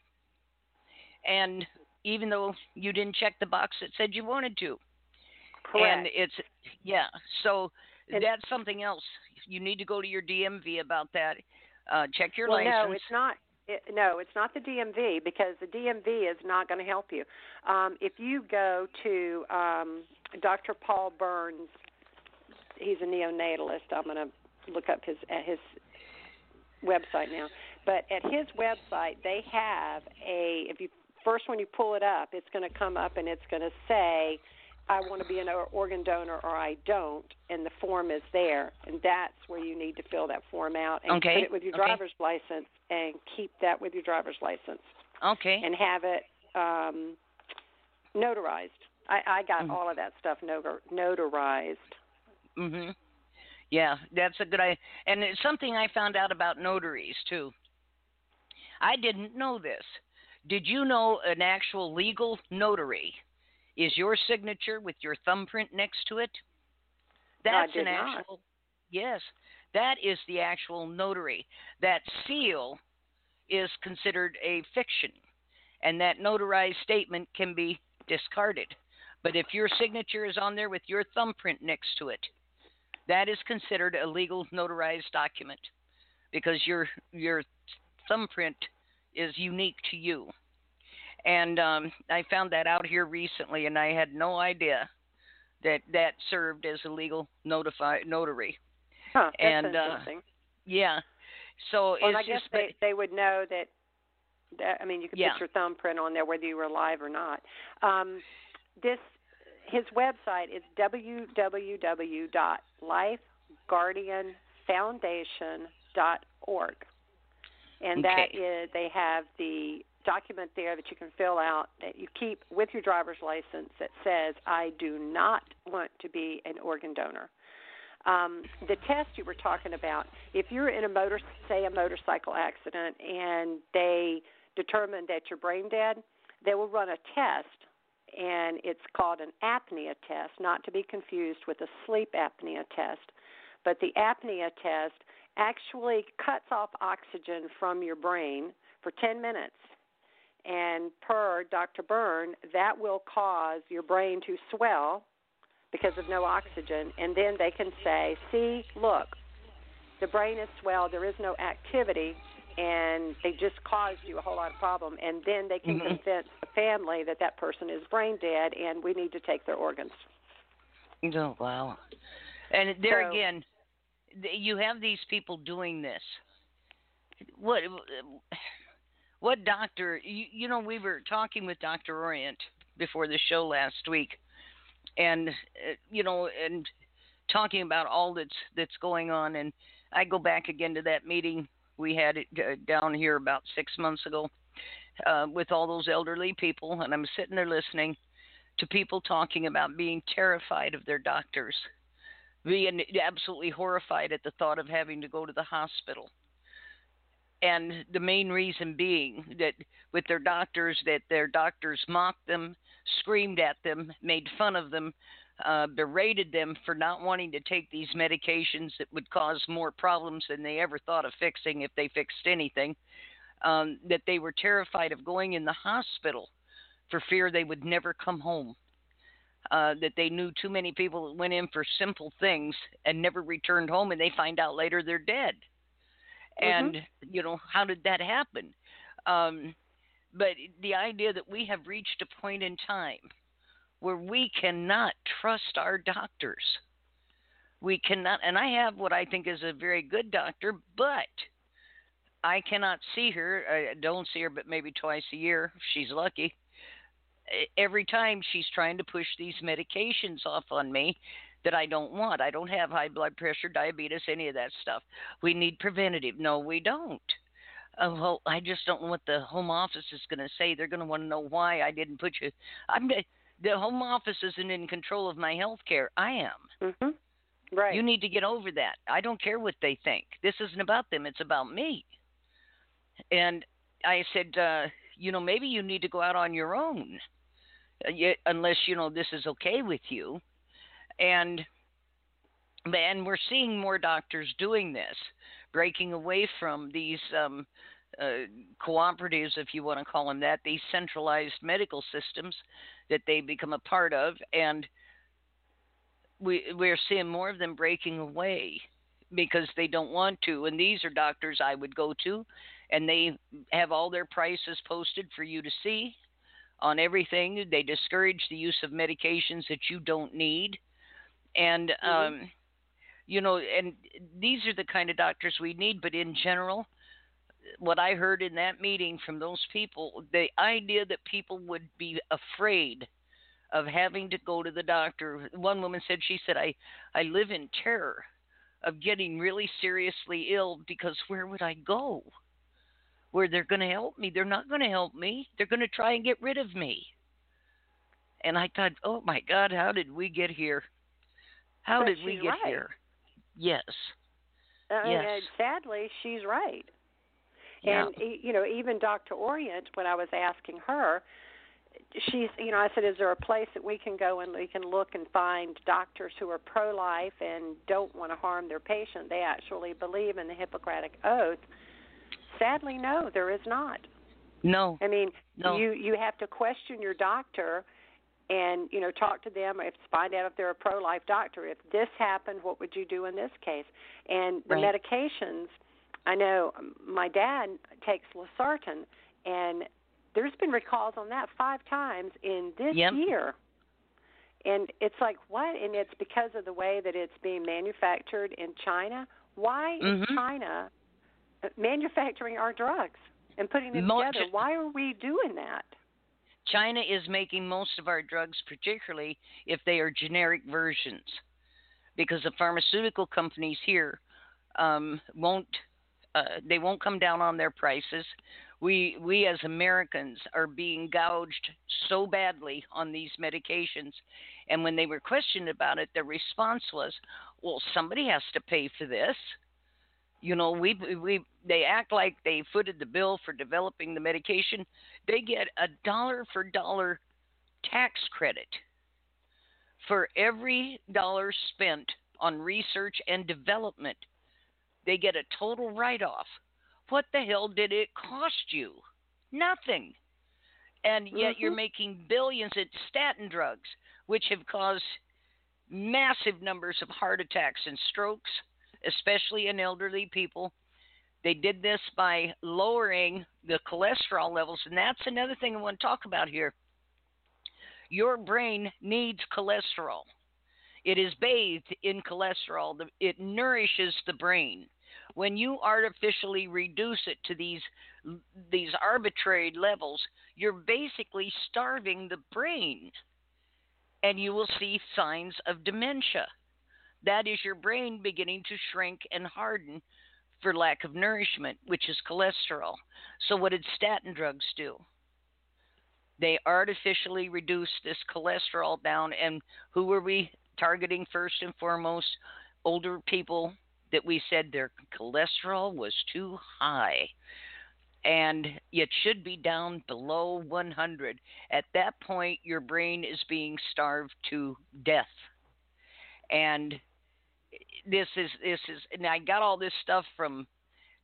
And even though you didn't check the box that said you wanted to. Correct. And it's, yeah, so And- that's something else. You need to go to your DMV about that. Uh, check your well, license. no, it's not. It, no, it's not the DMV because the DMV is not going to help you. Um, if you go to um, Dr. Paul Burns, he's a neonatalist. I'm going to look up his at his website now. But at his website, they have a. If you first when you pull it up, it's going to come up and it's going to say, "I want to be an organ donor" or "I don't," and the form is there, and that's where you need to fill that form out and Okay. put it with your Okay. driver's license and keep that with your driver's license okay. and have it um, notarized. I, I got Mhm. all of that stuff notar- notarized. Mhm. Yeah, that's a good idea. And it's something I found out about notaries too. I didn't know this. Did you know an actual legal notary is your signature with your thumbprint next to it? That's did an not. actual Yes. That is the actual notary. That seal is considered a fiction, and that notarized statement can be discarded. But if your signature is on there with your thumbprint next to it, that is considered a legal notarized document because your your thumbprint is unique to you. And um, I found that out here recently, and I had no idea that that served as a legal notify notary. Huh, that's and interesting. Uh, yeah, so well, I guess just they they would know that. That I mean, you could Yeah. put your thumbprint on there whether you were alive or not. Um, this his website is www.lifeguardianfoundation.org, and that Okay. is they have the document there that you can fill out that you keep with your driver's license that says I do not want to be an organ donor. Um, the test you were talking about, if you're in a motor, say a motorcycle accident, and they determine that you're brain dead, they will run a test, and it's called an apnea test, not to be confused with a sleep apnea test. But the apnea test actually cuts off oxygen from your brain for 10 minutes. And per Dr. Byrne, that will cause your brain to swell because of no oxygen, and then they can say, "See, look, the brain is swelled. There is no activity, and they just caused you a whole lot of problem." And then they can Mhm. convince the family that that person is brain dead, and we need to take their organs. Oh wow! And there So- again, you have these people doing this. What? What doctor? You, you know, we were talking with Doctor Orient before the show last week, and uh, you know, and talking about all that's that's going on. And I go back again to that meeting we had it, uh, down here about six months ago uh, with all those elderly people, and I'm sitting there listening to people talking about being terrified of their doctors, being absolutely horrified at the thought of having to go to the hospital. And the main reason being that with their doctors, that their doctors mocked them, screamed at them, made fun of them, uh, berated them for not wanting to take these medications that would cause more problems than they ever thought of fixing if they fixed anything. Um, that they were terrified of going in the hospital for fear they would never come home. Uh, that they knew too many people that went in for simple things and never returned home, and they find out later they're dead. And you know how did that happen? Um, but the idea that we have reached a point in time where we cannot trust our doctors. We cannot, and I have what I think is a very good doctor, but I cannot see her. I don't see her, but maybe twice a year. if She's lucky. Every time she's trying to push these medications off on me that I don't want. I don't have high blood pressure, diabetes, any of that stuff. We need preventative. No, we don't. Uh, well, I just don't know what the home office is going to say. They're going to want to know why I didn't put you. I'm the home office isn't in control of my health care. I am. Mhm. Right. You need to get over that. I don't care what they think. This isn't about them. It's about me. And I said, uh, you know, maybe you need to go out on your own, uh, unless you know this is okay with you. And and we're seeing more doctors doing this, breaking away from these um, uh, cooperatives, if you want to call them that, these centralized medical systems that they become a part of, and we we're seeing more of them breaking away because they don't want to. And these are doctors I would go to, and they have all their prices posted for you to see on everything. They discourage the use of medications that you don't need, and Mhm. um, you know, and these are the kind of doctors we need. But in general, what I heard in that meeting from those people, the idea that people would be afraid of having to go to the doctor. One woman said, she said, I, I live in terror of getting really seriously ill because where would I go? Where they're going to help me? They're not going to help me. They're going to try and get rid of me. And I thought, oh my God, how did we get here? How But did we get right. here? Yes. Uh, Yes. And sadly, she's right. Yeah. And e- you know, even Dr. Orient, when I was asking her, she's you know i said is there a place that we can go and we can look and find doctors who are pro life and don't want to harm their patient they actually believe in the hippocratic oath sadly no there is not no i mean no. you you have to question your doctor and you know talk to them if find out if they're a pro life doctor if this happened what would you do in this case and the right. medications i know my dad takes losartan and there's been recalls on that five times in this yep. year. And it's like what? And it's because of the way that it's being manufactured in China. Why mm-hmm. is China uh, manufacturing our drugs and putting them together? Why are we doing that? China is making most of our drugs, particularly if they are generic versions, because the pharmaceutical companies here um, won't uh, they won't come down on their prices we we as Americans are being gouged so badly on these medications. And when they were questioned about it, their response was, "Well, somebody has to pay for this." You know, we we they act like they footed the bill for developing the medication. They get a dollar for dollar tax credit for every dollar spent on research and development. They get a total write off what the hell did it cost you? Nothing. And yet mm-hmm. you're making billions at statin drugs, which have caused massive numbers of heart attacks and strokes, especially in elderly people. They did this by lowering the cholesterol levels, and that's another thing I want to talk about here. Your brain needs cholesterol. It is bathed in cholesterol. It nourishes the brain when you artificially reduce it to these these arbitrary levels, you're basically starving the brain. And you will see signs of dementia. That is your brain beginning to shrink and harden for lack of nourishment, which is cholesterol. So, what did statin drugs do? They artificially reduced this cholesterol down. And who were we targeting first and foremost? Older people that we said their cholesterol was too high and it should be down below 100. At that point, your brain is being starved to death. And this is this is and I got all this stuff from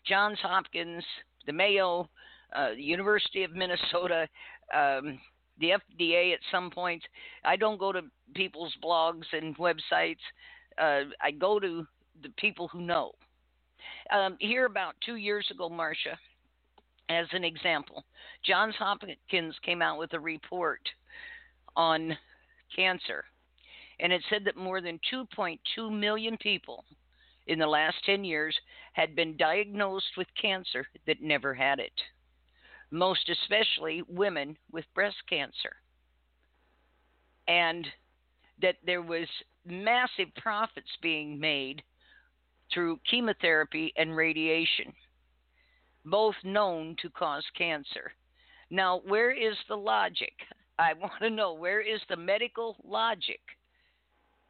Johns Hopkins, the Mayo, uh, the University of Minnesota, um, the FDA. At some points, I don't go to people's blogs and websites. Uh, I go to the people who know. Um, here, about two years ago, Marsha, as an example, Johns Hopkins came out with a report on cancer, and it said that more than 2.2 million people in the last 10 years had been diagnosed with cancer that never had it, most especially women with breast cancer. And that there was massive profits being made through chemotherapy and radiation, both known to cause cancer. Now, where is the logic? I want to know where is the medical logic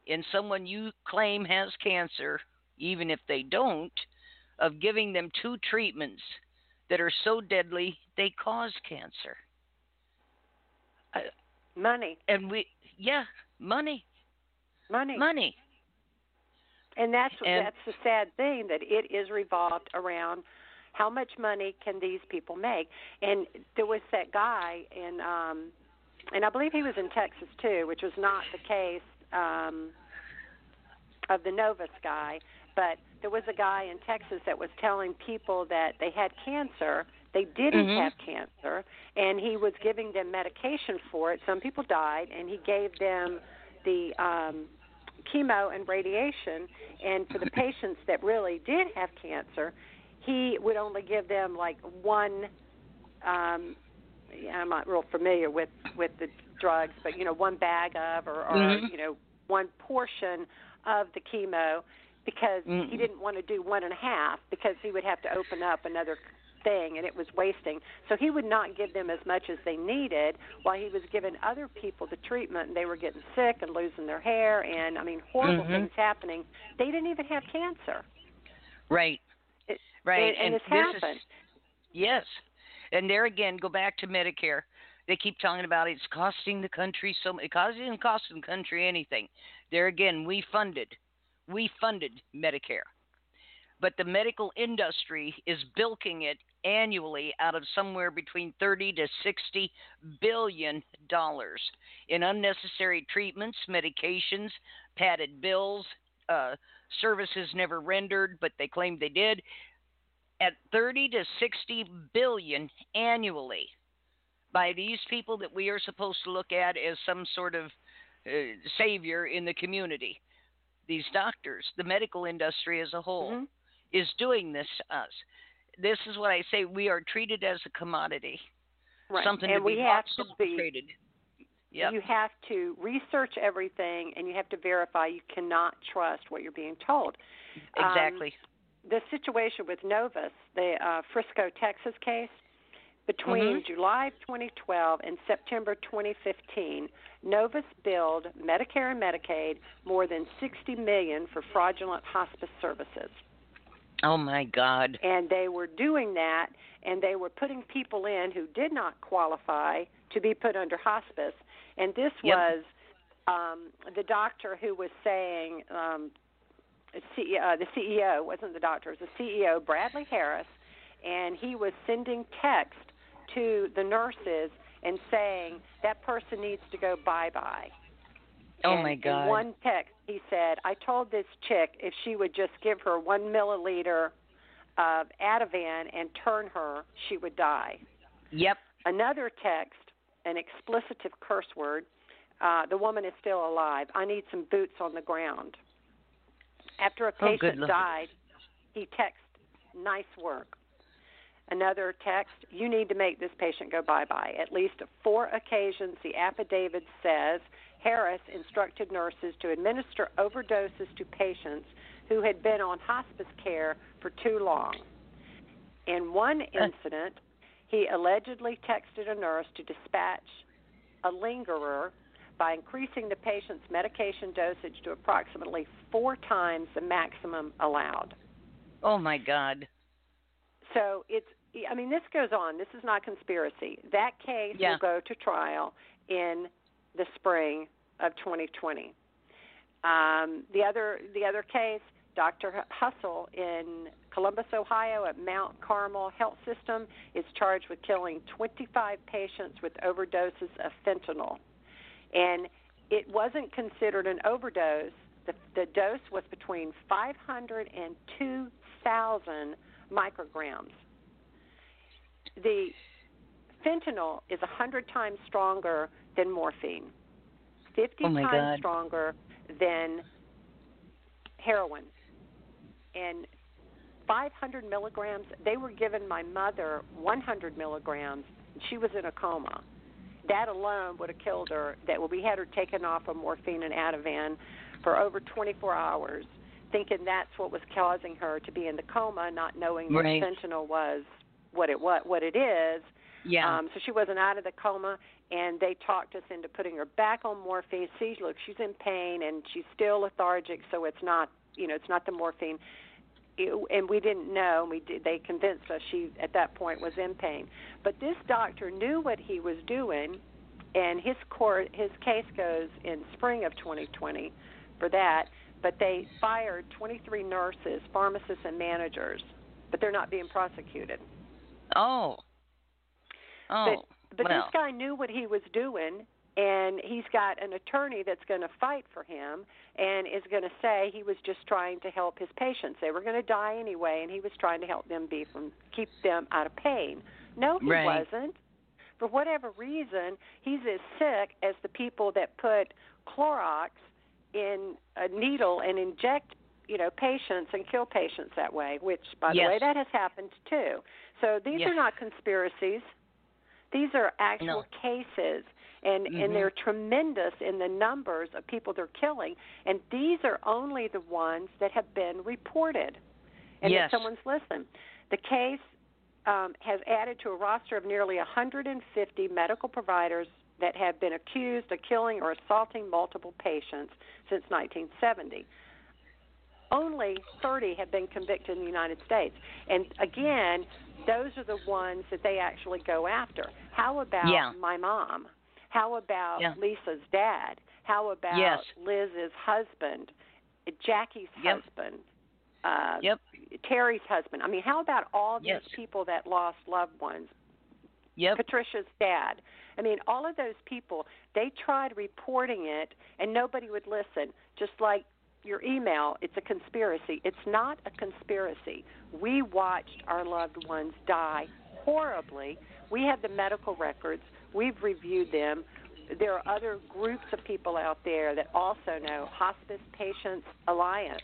in someone you claim has cancer, even if they don't, of giving them two treatments that are so deadly they cause cancer? Money. And we, yeah, money. Money. Money. And that's and, that's the sad thing that it is revolved around how much money can these people make. And there was that guy in um and I believe he was in Texas too, which was not the case um of the Novus guy, but there was a guy in Texas that was telling people that they had cancer they didn't mm-hmm. have cancer and he was giving them medication for it some people died and he gave them the um chemo and radiation. And for the patients that really did have cancer, he would only give them like one. Um, I'm not real familiar with with the drugs, but you know, one bag of or, or mm-hmm. you know, one portion of the chemo because mm-hmm. he didn't want to do one and a half because he would have to open up another thing and it was wasting. So he would not give them as much as they needed while he was giving other people the treatment and they were getting sick and losing their hair and I mean horrible mm-hmm. things happening. They didn't even have cancer. Right. It, right. And, and, and this this happened. Is, yes. And there again, go back to Medicare. They keep talking about it's costing the country so it doesn't cost the country anything. There again, we funded, we funded Medicare, but the medical industry is bilking it annually out of somewhere between 30 to 60 billion dollars in unnecessary treatments, medications, padded bills, uh, services never rendered, but they claimed they did, at 30 to 60 billion annually by these people that we are supposed to look at as some sort of uh, savior in the community. These doctors, the medical industry as a whole, Mhm. is doing this to us. This is what I say we are treated as a commodity, Right. something and to we be have to be traded. Yep. you have to research everything and you have to verify you cannot trust what you're being told. Um, exactly. the situation with Novus, the uh, Frisco, Texas case, between Mhm. July 2012 and September 2015, Novus billed Medicare and Medicaid more than 60 million for fraudulent hospice services. Oh my God. And they were doing that and they were putting people in who did not qualify to be put under hospice. And this Yep. was um, the doctor who was saying um, C- uh, the CEO wasn't the doctor, it was the CEO, Bradley Harris, and he was sending text to the nurses and saying that person needs to go bye bye. Oh and my God. In one text, he said, "I told this chick if she would just give her one milliliter of Ativan and turn her, she would die." Yep. Another text, an explicitive curse word. Uh, the woman is still alive. I need some boots on the ground. After a Oh, patient Lord. died, he texted, "Nice work." Another text, "You need to make this patient go bye-bye." At least four occasions, the affidavit says Harris instructed nurses to administer overdoses to patients who had been on hospice care for too long. In one incident, he allegedly texted a nurse to dispatch a lingerer by increasing the patient's medication dosage to approximately four times the maximum allowed. Oh my God. So it's, I mean, this goes on. This is not conspiracy. That case Yeah. will go to trial in the spring of 2020. Um, the other, the other case, Dr. Husel in Columbus, Ohio, at Mount Carmel Health System, is charged with killing 25 patients with overdoses of fentanyl, and it wasn't considered an overdose. The, the dose was between 500 and 2,000 micrograms. The fentanyl is 100 times stronger than morphine, 50 Oh, times God. stronger than heroin. And 500 milligrams, they were given my mother 100 milligrams, and she was in a coma. That alone would have killed her. That we had her taken off of morphine and Ativan for over 24 hours, thinking that's what was causing her to be in the coma, not knowing that Right. fentanyl was what it what what it is. Yeah. Um, so she wasn't out of the coma, and they talked us into putting her back on morphine. See, look, she's in pain and she's still lethargic, so it's not, you know, it's not the morphine. It, and we didn't know. We did, they convinced us she at that point was in pain. But this doctor knew what he was doing, and his court his case goes in spring of 2020 for that. But they fired 23 nurses, pharmacists, and managers, but they're not being prosecuted. oh. Oh. But well. this guy knew what he was doing, and he's got an attorney that's going to fight for him and is going to say he was just trying to help his patients. They were going to die anyway, and he was trying to help them be from keep them out of pain. No, he Right. wasn't. For whatever reason, he's as sick as the people that put Clorox in a needle and inject, you know, patients and kill patients that way. Which, by the way, that has happened too. So these Yes. are not conspiracies. These are actual No. cases, and Mhm. and they're tremendous in the numbers of people they're killing. And these are only the ones that have been reported, and Yes. that someone's listened. The case um, has added to a roster of nearly 150 medical providers that have been accused of killing or assaulting multiple patients since 1970 only 30 have been convicted in the United States. And again, those are the ones that they actually go after. How about Yeah. my mom? How about Yeah. Lisa's dad? How about Yes. Liz's husband? Jackie's Yep. husband? Uh, Yep. Terry's husband. I mean, how about all these Yes. people that lost loved ones? Yep. Patricia's dad. I mean, all of those people, they tried reporting it and nobody would listen. Just like your email, it's a conspiracy. It's not a conspiracy. We watched our loved ones die horribly. We have the medical records, we've reviewed them. There are other groups of people out there that also know Hospice Patients Alliance.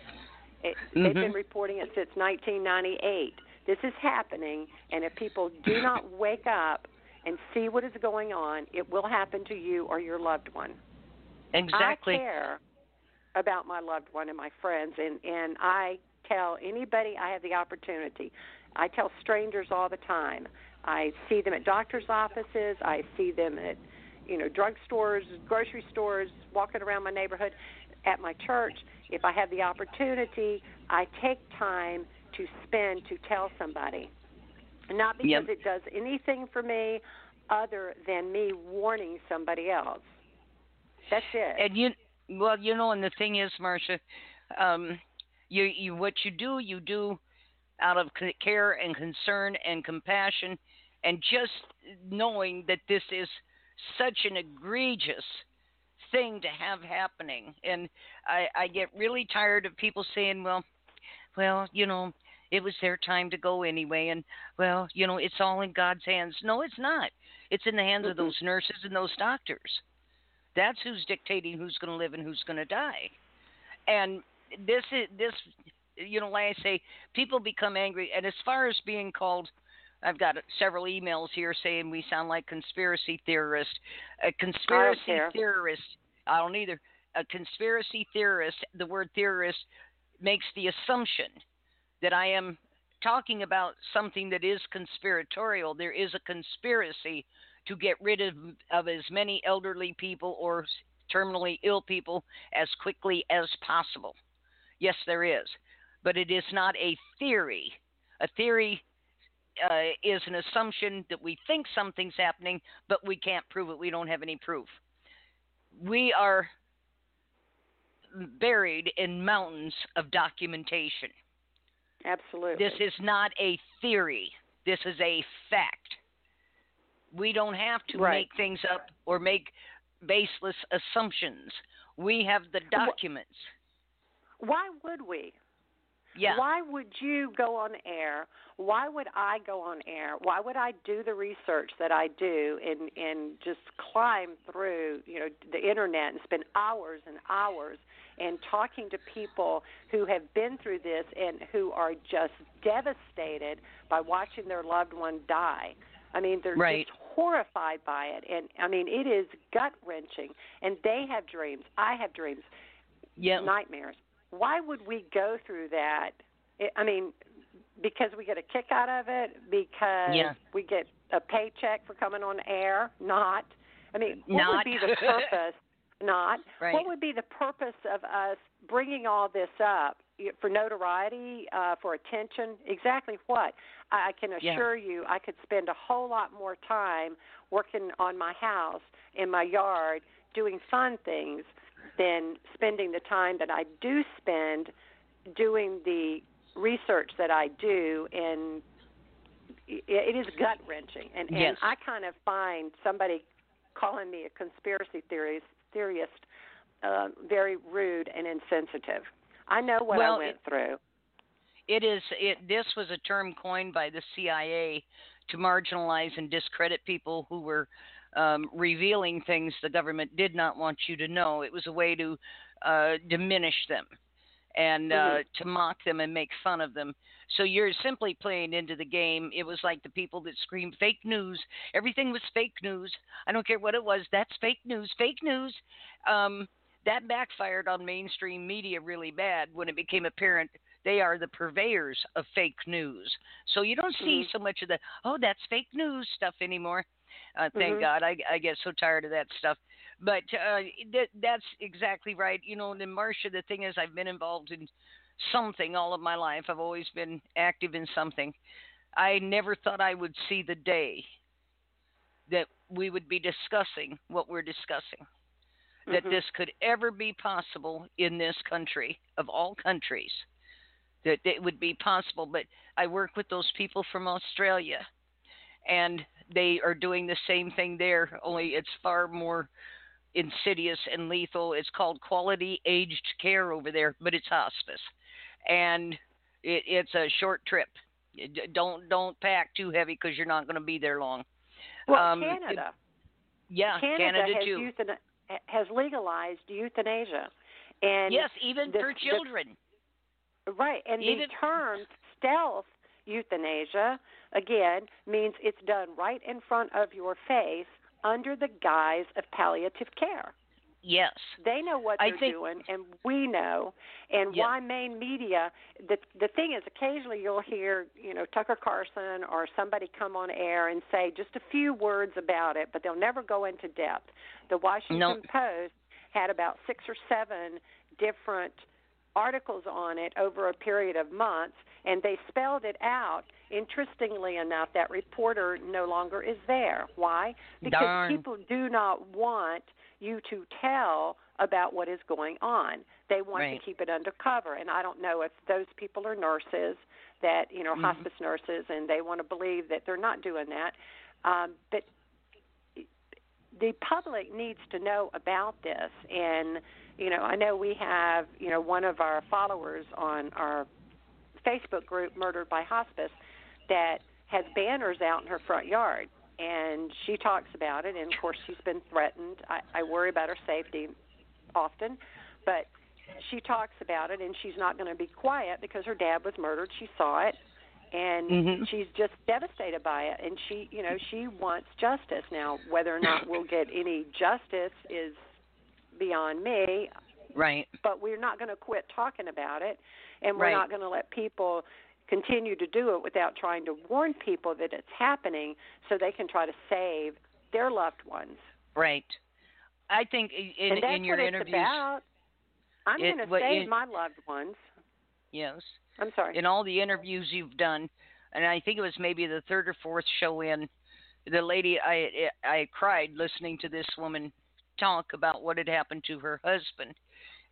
It, They've Mhm. been reporting it since 1998. This is happening, and if people do not wake up and see what is going on, it will happen to you or your loved one. Exactly. I care about my loved one and my friends, and and I tell anybody I have the opportunity. I tell strangers all the time. I see them at doctors' offices. I see them at you know drugstores, grocery stores, walking around my neighborhood, at my church. If I have the opportunity, I take time to spend to tell somebody. Not because Yep. it does anything for me other than me warning somebody else. That's it. And you, well, you know, and the thing is, Marsha, um, you, you, what you do, you do out of care and concern and compassion, and just knowing that this is such an egregious thing to have happening. And I, I get really tired of people saying, well, well, you know, it was their time to go anyway, and well, you know, it's all in God's hands. No, it's not. It's in the hands of Mhm. those nurses and those doctors. That's who's dictating who's going to live and who's going to die. And this is this, you know, like I say, people become angry. And as far as being called, I've got several emails here saying we sound like conspiracy theorists. A conspiracy care. theorist, I don't either. A conspiracy theorist, the word theorist makes the assumption that I am talking about something that is conspiratorial. There is a conspiracy to get rid of, of as many elderly people or terminally ill people as quickly as possible. Yes, there is. But it is not a theory. A theory uh, is an assumption that we think something's happening, but we can't prove it. We don't have any proof. We are buried in mountains of documentation. Absolutely. This is not a theory. This is a fact. We don't have to Right. make things up or make baseless assumptions. We have the documents. Why would we? Yeah. Why would you go on air? Why would I go on air? Why would I do the research that I do and and just climb through, you know, the internet and spend hours and hours and talking to people who have been through this and who are just devastated by watching their loved one die. I mean, they're Right. just horrified by it and I mean, it is gut-wrenching and they have dreams. I have dreams Yeah. nightmares. Why would we go through that? I mean, because we get a kick out of it, because Yeah. we get a paycheck for coming on air, not. I mean, what Not. would be the purpose? not. Right. What would be the purpose of us bringing all this up for notoriety, uh, for attention? Exactly what? I, I can Yeah. assure you, I could spend a whole lot more time working on my house, in my yard, doing fun things than spending the time that I do spend doing the research that I do and it it is gut wrenching and, and I kind of find somebody calling me a conspiracy theorist theorist uh, very rude and insensitive. I know what Well, I went it- through. It is. It. This was a term coined by the CIA to marginalize and discredit people who were um, revealing things the government did not want you to know. It was a way to uh, diminish them and uh, Mhm. to mock them and make fun of them. So you're simply playing into the game. It was like the people that screamed fake news. Everything was fake news. I don't care what it was. That's fake news. Fake news. Um, that backfired on mainstream media really bad when it became apparent they are the purveyors of fake news. So you don't see Mhm. so much of the oh that's fake news stuff anymore. Uh, thank Mhm. God, I, I get so tired of that stuff. But uh, that, that's exactly right. You know, and Marsha, the thing is, I've been involved in something all of my life. I've always been active in something. I never thought I would see the day that we would be discussing what we're discussing. That Mhm. this could ever be possible in this country, of all countries, that it would be possible. But I work with those people from Australia, and they are doing the same thing there, only it's far more insidious and lethal. It's called quality aged care over there, but it's hospice, and it, it's a short trip. Don't don't pack too heavy because you're not going to be there long. Well, um, Canada. Yeah, Canada, has too. Has legalized euthanasia, and yes, even the- for the- children. right, and even- the term stealth euthanasia again means it's done right in front of your face under the guise of palliative care. Yes. They know what they're think- doing, and we know. And Yeah. why main media? The the thing is, occasionally you'll hear, you know, Tucker Carlson or somebody come on air and say just a few words about it, but they'll never go into depth. The Washington No. Post had about six or seven different articles on it over a period of months, and they spelled it out. Interestingly enough, that reporter no longer is there. Why? Because Darn. people do not want you to tell about what is going on. They want Right. to keep it undercover, and I don't know if those people are nurses that you know Mhm. hospice nurses, and they want to believe that they're not doing that. Um, but the public needs to know about this, and you know I know we have you know one of our followers on our Facebook group, Murdered by Hospice, that has banners out in her front yard and she talks about it and of course she's been threatened i i worry about her safety often but she talks about it and she's not going to be quiet because her dad was murdered she saw it and Mhm. she's just devastated by it and she you know she wants justice now whether or not we'll get any justice is beyond me Right. but we're not going to quit talking about it and we're Right. not going to let people continue to do it without trying to warn people that it's happening so they can try to save their loved ones. Right. I think in and that's in your what interviews, it's about. I'm going to save in- my loved ones. yes, I'm sorry. in all the interviews you've done, and I think it was maybe the third or fourth show in, the lady I I cried listening to this woman talk about what had happened to her husband,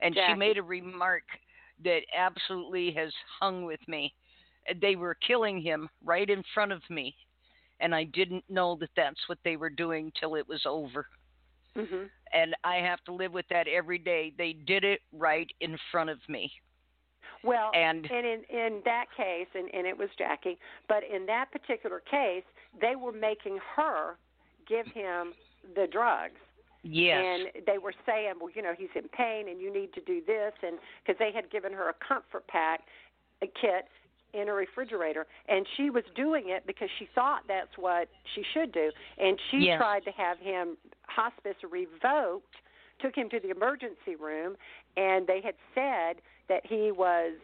and she made a remark that absolutely has hung with me. They were killing him right in front of me, and I didn't know that that's what they were doing till it was over. hmm And I have to live with that every day. They did it right in front of me. Well, And and in in that case, and, and it was Jackie, but in that particular case, they were making her give him the drugs. yes, and they were saying, well, you know, he's in pain, and you need to do this, and because they had given her a comfort pack, a kit in a refrigerator, and she was doing it because she thought that's what she should do, and she Yes. tried to have him hospice revoked, took him to the emergency room, and they had said that he was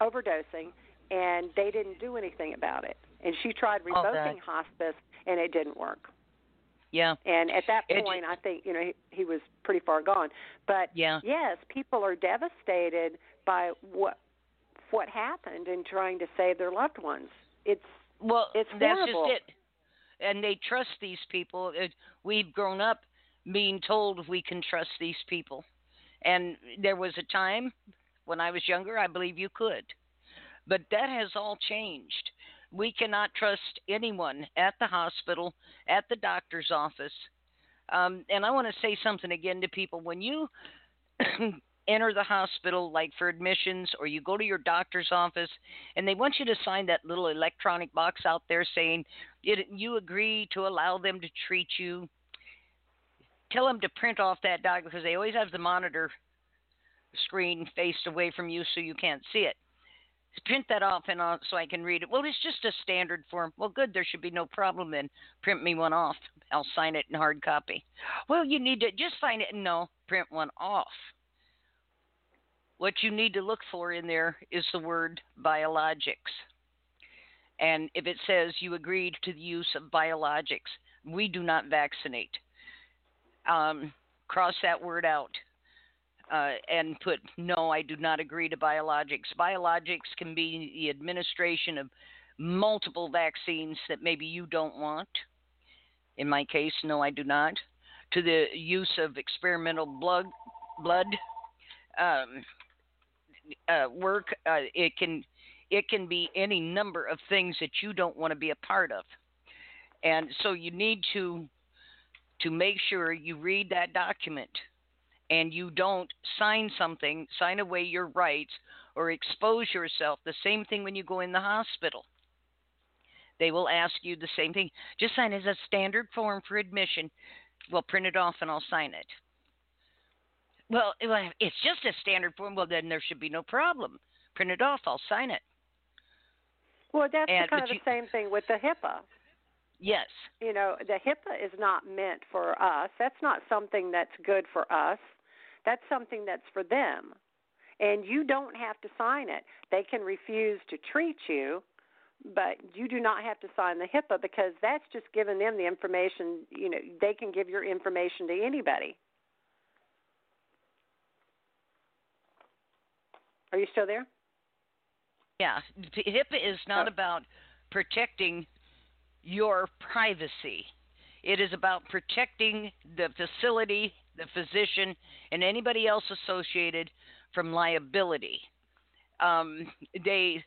overdosing, and they didn't do anything about it, and she tried Oh, revoking hospice, and it didn't work. yeah, And at that It- point, I think you know he, he was pretty far gone. But yeah. yes, people are devastated by what what happened in trying to save their loved ones. It's Well, It's that's horrible. just it. And they trust these people. We've grown up being told we can trust these people. And there was a time when I was younger, I believe you could. But that has all changed. We cannot trust anyone at the hospital, at the doctor's office. Um, and I want to say something again to people. When you enter the hospital, like for admissions, or you go to your doctor's office, and they want you to sign that little electronic box out there saying you agree to allow them to treat you. Tell them to print off that doc because they always have the monitor screen faced away from you so you can't see it. Print that off and uh, so I can read it. Well, it's just a standard form. Well, good. There should be no problem then. Print me one off. I'll sign it in hard copy. Well, you need to just sign it. and no, print one off. What you need to look for in there is the word biologics. And if it says you agreed to the use of biologics, we do not vaccinate. Um, cross that word out uh, and put no, I do not agree to biologics. Biologics can be the administration of multiple vaccines that maybe you don't want. In my case, no, I do not. To the use of experimental blood, blood um, uh, work, uh, it can it can be any number of things that you don't want to be a part of, and so you need to to make sure you read that document and you don't sign something, sign away your rights, or expose yourself. The same thing when you go in the hospital. They will ask you the same thing. Just sign as a standard form for admission. Well, print it off and I'll sign it. Well, it's just a standard form. Well, then there should be no problem. Print it off. I'll sign it. Well, that's And- kind of you- the same thing with the HIPAA. Yes. You know, the HIPAA is not meant for us. That's not something that's good for us. That's something that's for them. And you don't have to sign it. They can refuse to treat you, but you do not have to sign the HIPAA because that's just giving them the information. You know, they can give your information to anybody. Are you still there? Yeah. HIPAA is not Oh. about protecting your privacy. It is about protecting the facility, the physician, and anybody else associated from liability. Um, they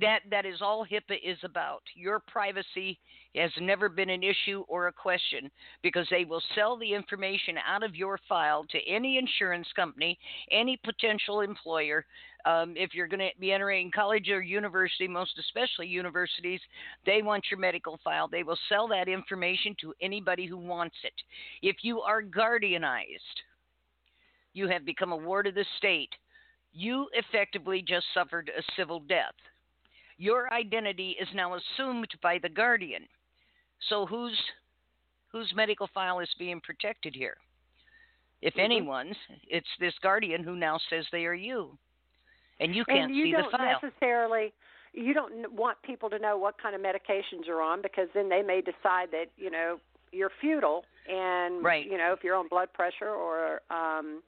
that that is all HIPAA is about. Your privacy has never been an issue or a question because they will sell the information out of your file to any insurance company, any potential employer. Um, if you're going to be entering college or university, most especially universities, they want your medical file. They will sell that information to anybody who wants it. If you are guardianized, you have become a ward of the state. You effectively just suffered a civil death. Your identity is now assumed by the guardian. So whose whose medical file is being protected here? If Mhm. anyone's, it's this guardian who now says they are you, and you can't and you see don't the file. necessarily you don't want people to know what kind of medications you're on because then they may decide that you know you're futile and Right. you know if you're on blood pressure or um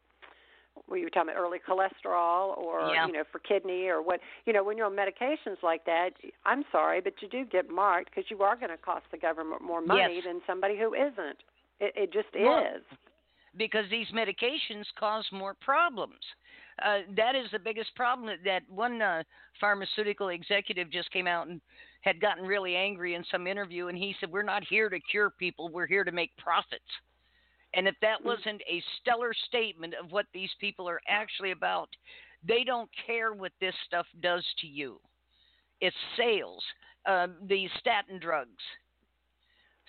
we were talking about early cholesterol or Yeah. you know for kidney or what you know when you're on medications like that i'm sorry but you do get marked because you are going to cost the government more money Yes. than somebody who isn't it, it just Well, is because these medications cause more problems. Uh, that is the biggest problem. that- That one uh, pharmaceutical executive just came out and had gotten really angry in some interview, and he said, "We're not here to cure people. We're here to make profits." And if that Mm. wasn't a stellar statement of what these people are actually about, they don't care what this stuff does to you. It's sales. Um, the statin drugs.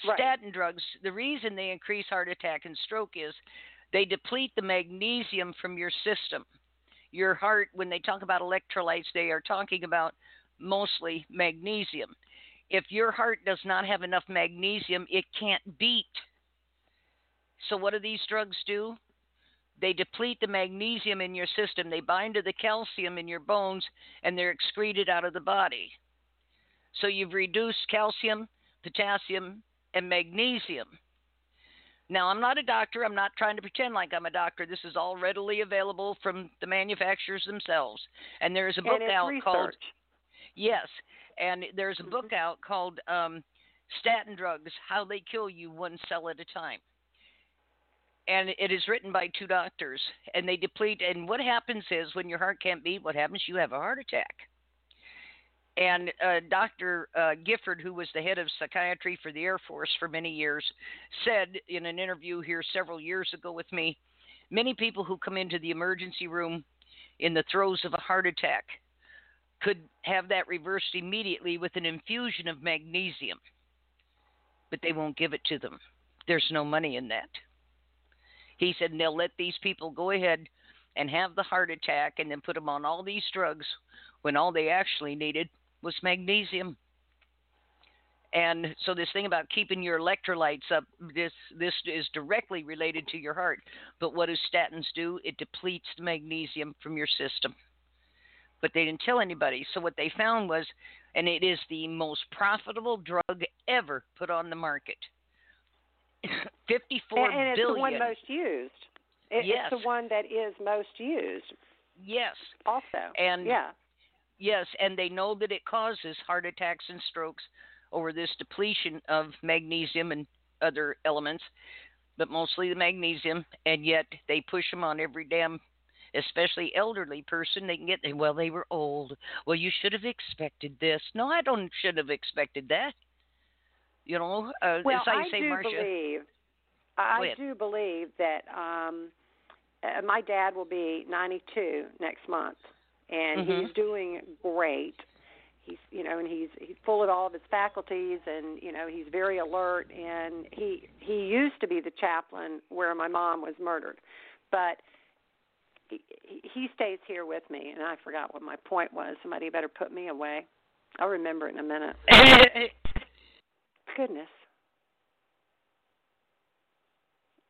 Right. Statin drugs, the reason they increase heart attack and stroke is they deplete the magnesium from your system. Your heart, when they talk about electrolytes, they are talking about mostly magnesium. If your heart does not have enough magnesium, it can't beat. So, what do these drugs do? They deplete the magnesium in your system, they bind to the calcium in your bones, and they're excreted out of the body. So, you've reduced calcium, potassium, and magnesium. Now, I'm not a doctor. I'm not trying to pretend like I'm a doctor. This is all readily available from the manufacturers themselves. And there's a book out research called Yes, and there's a book Mhm. out called um, Statin Drugs: How They Kill You One Cell at a Time. And it is written by two doctors, and they deplete. And what happens is when your heart can't beat, what happens? You have a heart attack. And uh, Dr. Uh, Gifford, who was the head of psychiatry for the Air Force for many years, said in an interview here several years ago with me many people who come into the emergency room in the throes of a heart attack could have that reversed immediately with an infusion of magnesium, but they won't give it to them. There's no money in that. He said they'll let these people go ahead and have the heart attack and then put them on all these drugs when all they actually needed was magnesium. And so this thing about keeping your electrolytes up, this this is directly related to your heart. But what do statins do? It depletes the magnesium from your system. But they didn't tell anybody. So what they found was, and it is the most profitable drug ever put on the market. Fifty-four and, and it's billion. the one most used. It, Yes. it's the one that is most used. Yes, also. And yeah. Yes, and they know that it causes heart attacks and strokes over this depletion of magnesium and other elements, but mostly the magnesium, and yet they push them on every damn especially elderly person. They can get well they were old. Well you should have expected this. No i don't should have expected that you know uh, well, as i, I say do Marsha, believe i do believe that um uh, my dad will be 92 next month and mm-hmm. he's doing great. He's you know and he's he's full of all of his faculties and you know he's very alert and he he used to be the chaplain where my mom was murdered. But he, he stays here with me and i forgot what my point was. Somebody better put me away. I'll remember it in a minute goodness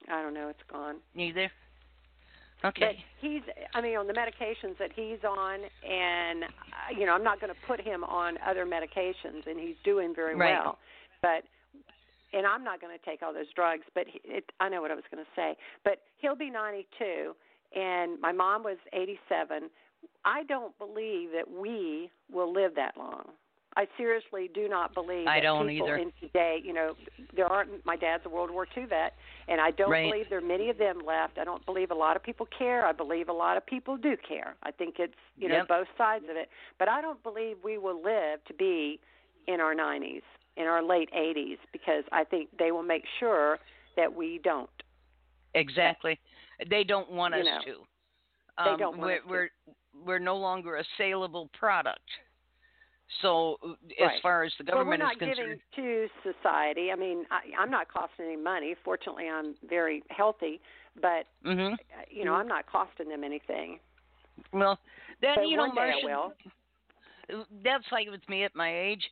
i don't know it's gone neither Okay. But he's, I mean, on the medications that he's on, and uh, you know, I'm not going to put him on other medications, and he's doing very right. well. But, and I'm not going to take all those drugs. But it, I know what I was going to say. But he'll be 92, and my mom was 87. I don't believe that we will live that long. I seriously do not believe I that don't people either. in today, you know, there aren't. My dad's a World War II vet, and I don't right. believe there are many of them left. I don't believe a lot of people care. I believe a lot of people do care. I think it's you know yep. both sides of it, but I don't believe we will live to be in our 90s, in our late 80s, because I think they will make sure that we don't. Exactly. They don't want you us know, to. Um, they don't want we're, us to. we're we're no longer a saleable product. So, right. as far as the government well, we're not is concerned, giving to society. I mean, I, I'm not costing any money. Fortunately, I'm very healthy, but mm-hmm. you know, I'm not costing them anything. Well, then but you know, Marsha, that's like with me at my age.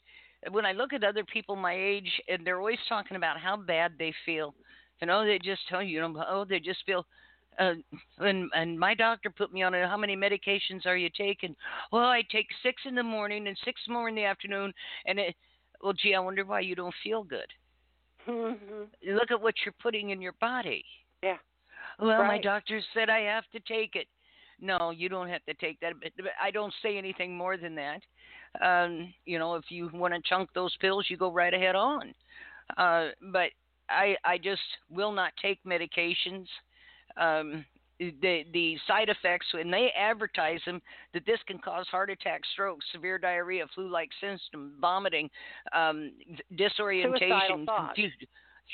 When I look at other people my age, and they're always talking about how bad they feel, you know, they just tell you, you know, oh, they just feel uh, and and my doctor put me on it. How many medications are you taking? Well, I take six in the morning and six more in the afternoon. And it, well, gee, I wonder why you don't feel good. Mm-hmm. Look at what you're putting in your body. Yeah. Well, right. my doctor said I have to take it. No, you don't have to take that. But I don't say anything more than that. Um, you know, if you want to chunk those pills, you go right ahead on. Uh, but I I just will not take medications um, the the side effects when they advertise them that this can cause heart attack, strokes, severe diarrhea, flu-like symptoms, vomiting, um, disorientation, confusion,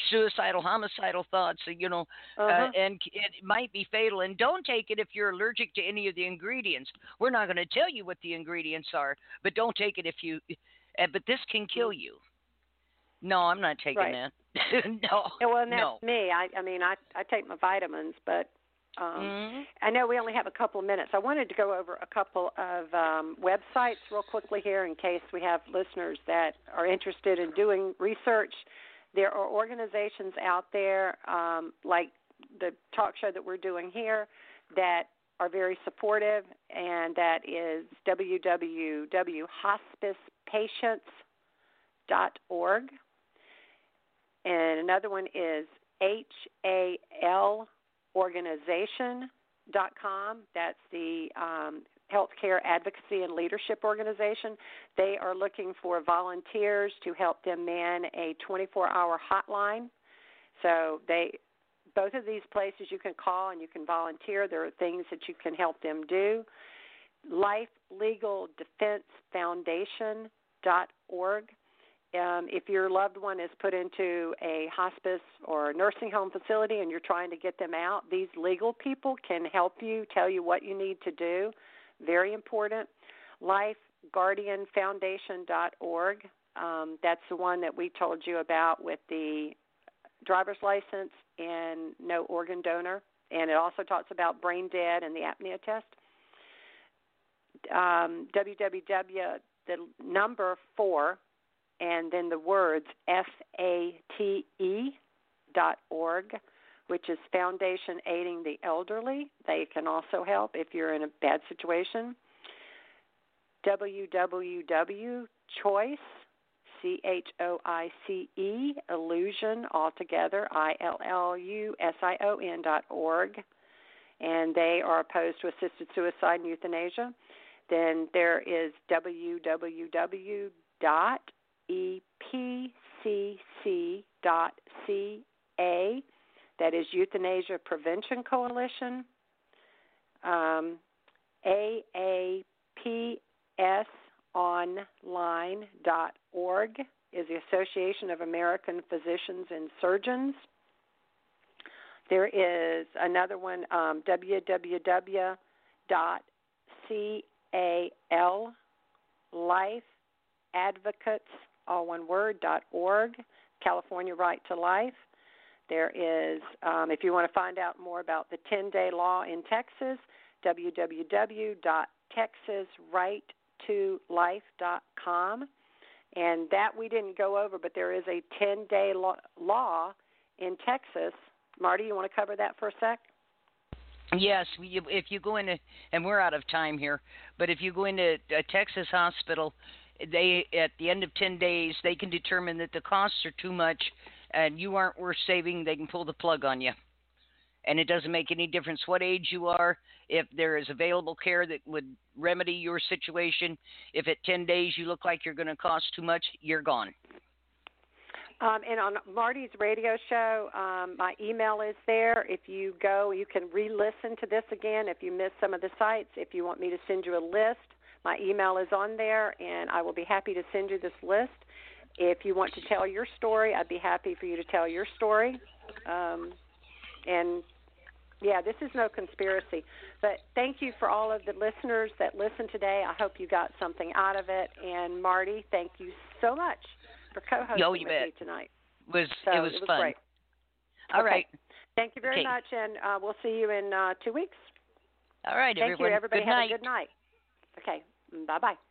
suicidal, homicidal thoughts. You know, uh-huh. uh, and it might be fatal. And don't take it if you're allergic to any of the ingredients. We're not going to tell you what the ingredients are, but don't take it if you. Uh, but this can kill you. No, I'm not taking right. that. no. Yeah, well, and that's no. me. I, I mean, I, I take my vitamins, but um, mm-hmm. I know we only have a couple of minutes. I wanted to go over a couple of um, websites real quickly here in case we have listeners that are interested in doing research. There are organizations out there um, like the talk show that we're doing here that are very supportive, and that is www.hospicepatients.org. And another one is HAL organization.com. That's the um, Healthcare Advocacy and Leadership Organization. They are looking for volunteers to help them man a 24-hour hotline. So they both of these places you can call and you can volunteer. There are things that you can help them do. Life Legal Defense Foundation.org. Um, if your loved one is put into a hospice or a nursing home facility and you're trying to get them out, these legal people can help you, tell you what you need to do. Very important. LifeGuardianFoundation.org. Um, that's the one that we told you about with the driver's license and no organ donor. And it also talks about brain dead and the apnea test. Um, www, the number four, and then the words F A T E dot org, which is Foundation Aiding the Elderly. They can also help if you're in a bad situation. www.choice, C H O I C E illusion altogether, I L L U S I O N dot org. And they are opposed to assisted suicide and euthanasia. Then there is www dot E P C C dot C A. That is Euthanasia Prevention Coalition. Um, AAPSonline.org is the Association of American Physicians and Surgeons. There is another one, um, www.califeadvocates, all one word, dot org, California Right to Life. There is, um, if you want to find out more about the 10 day law in Texas, www.texasrighttolife.com. And that we didn't go over, but there is a 10 day law in Texas. Marti, you want to cover that for a sec? Yes, if you go into, and we're out of time here, but if you go into a Texas hospital, they at the end of 10 days they can determine that the costs are too much and you aren't worth saving, they can pull the plug on you. And it doesn't make any difference what age you are. If there is available care that would remedy your situation, if at 10 days you look like you're going to cost too much, you're gone. Um, and on Marti's radio show, um, my email is there. If you go, you can re listen to this again if you missed some of the sites. If you want me to send you a list, my email is on there, and I will be happy to send you this list. If you want to tell your story, I'd be happy for you to tell your story. Um, and yeah, this is no conspiracy. But thank you for all of the listeners that listened today. I hope you got something out of it. And Marti, thank you so much for co-hosting Yo, with bet. me tonight. It was so it was, it was fun. Great. All okay. right. Thank you very Okay. much, and uh, we'll see you in uh, two weeks. All right, Thank everyone. you, everybody. Good Have night. a good night. Okay. Mm, bye bye.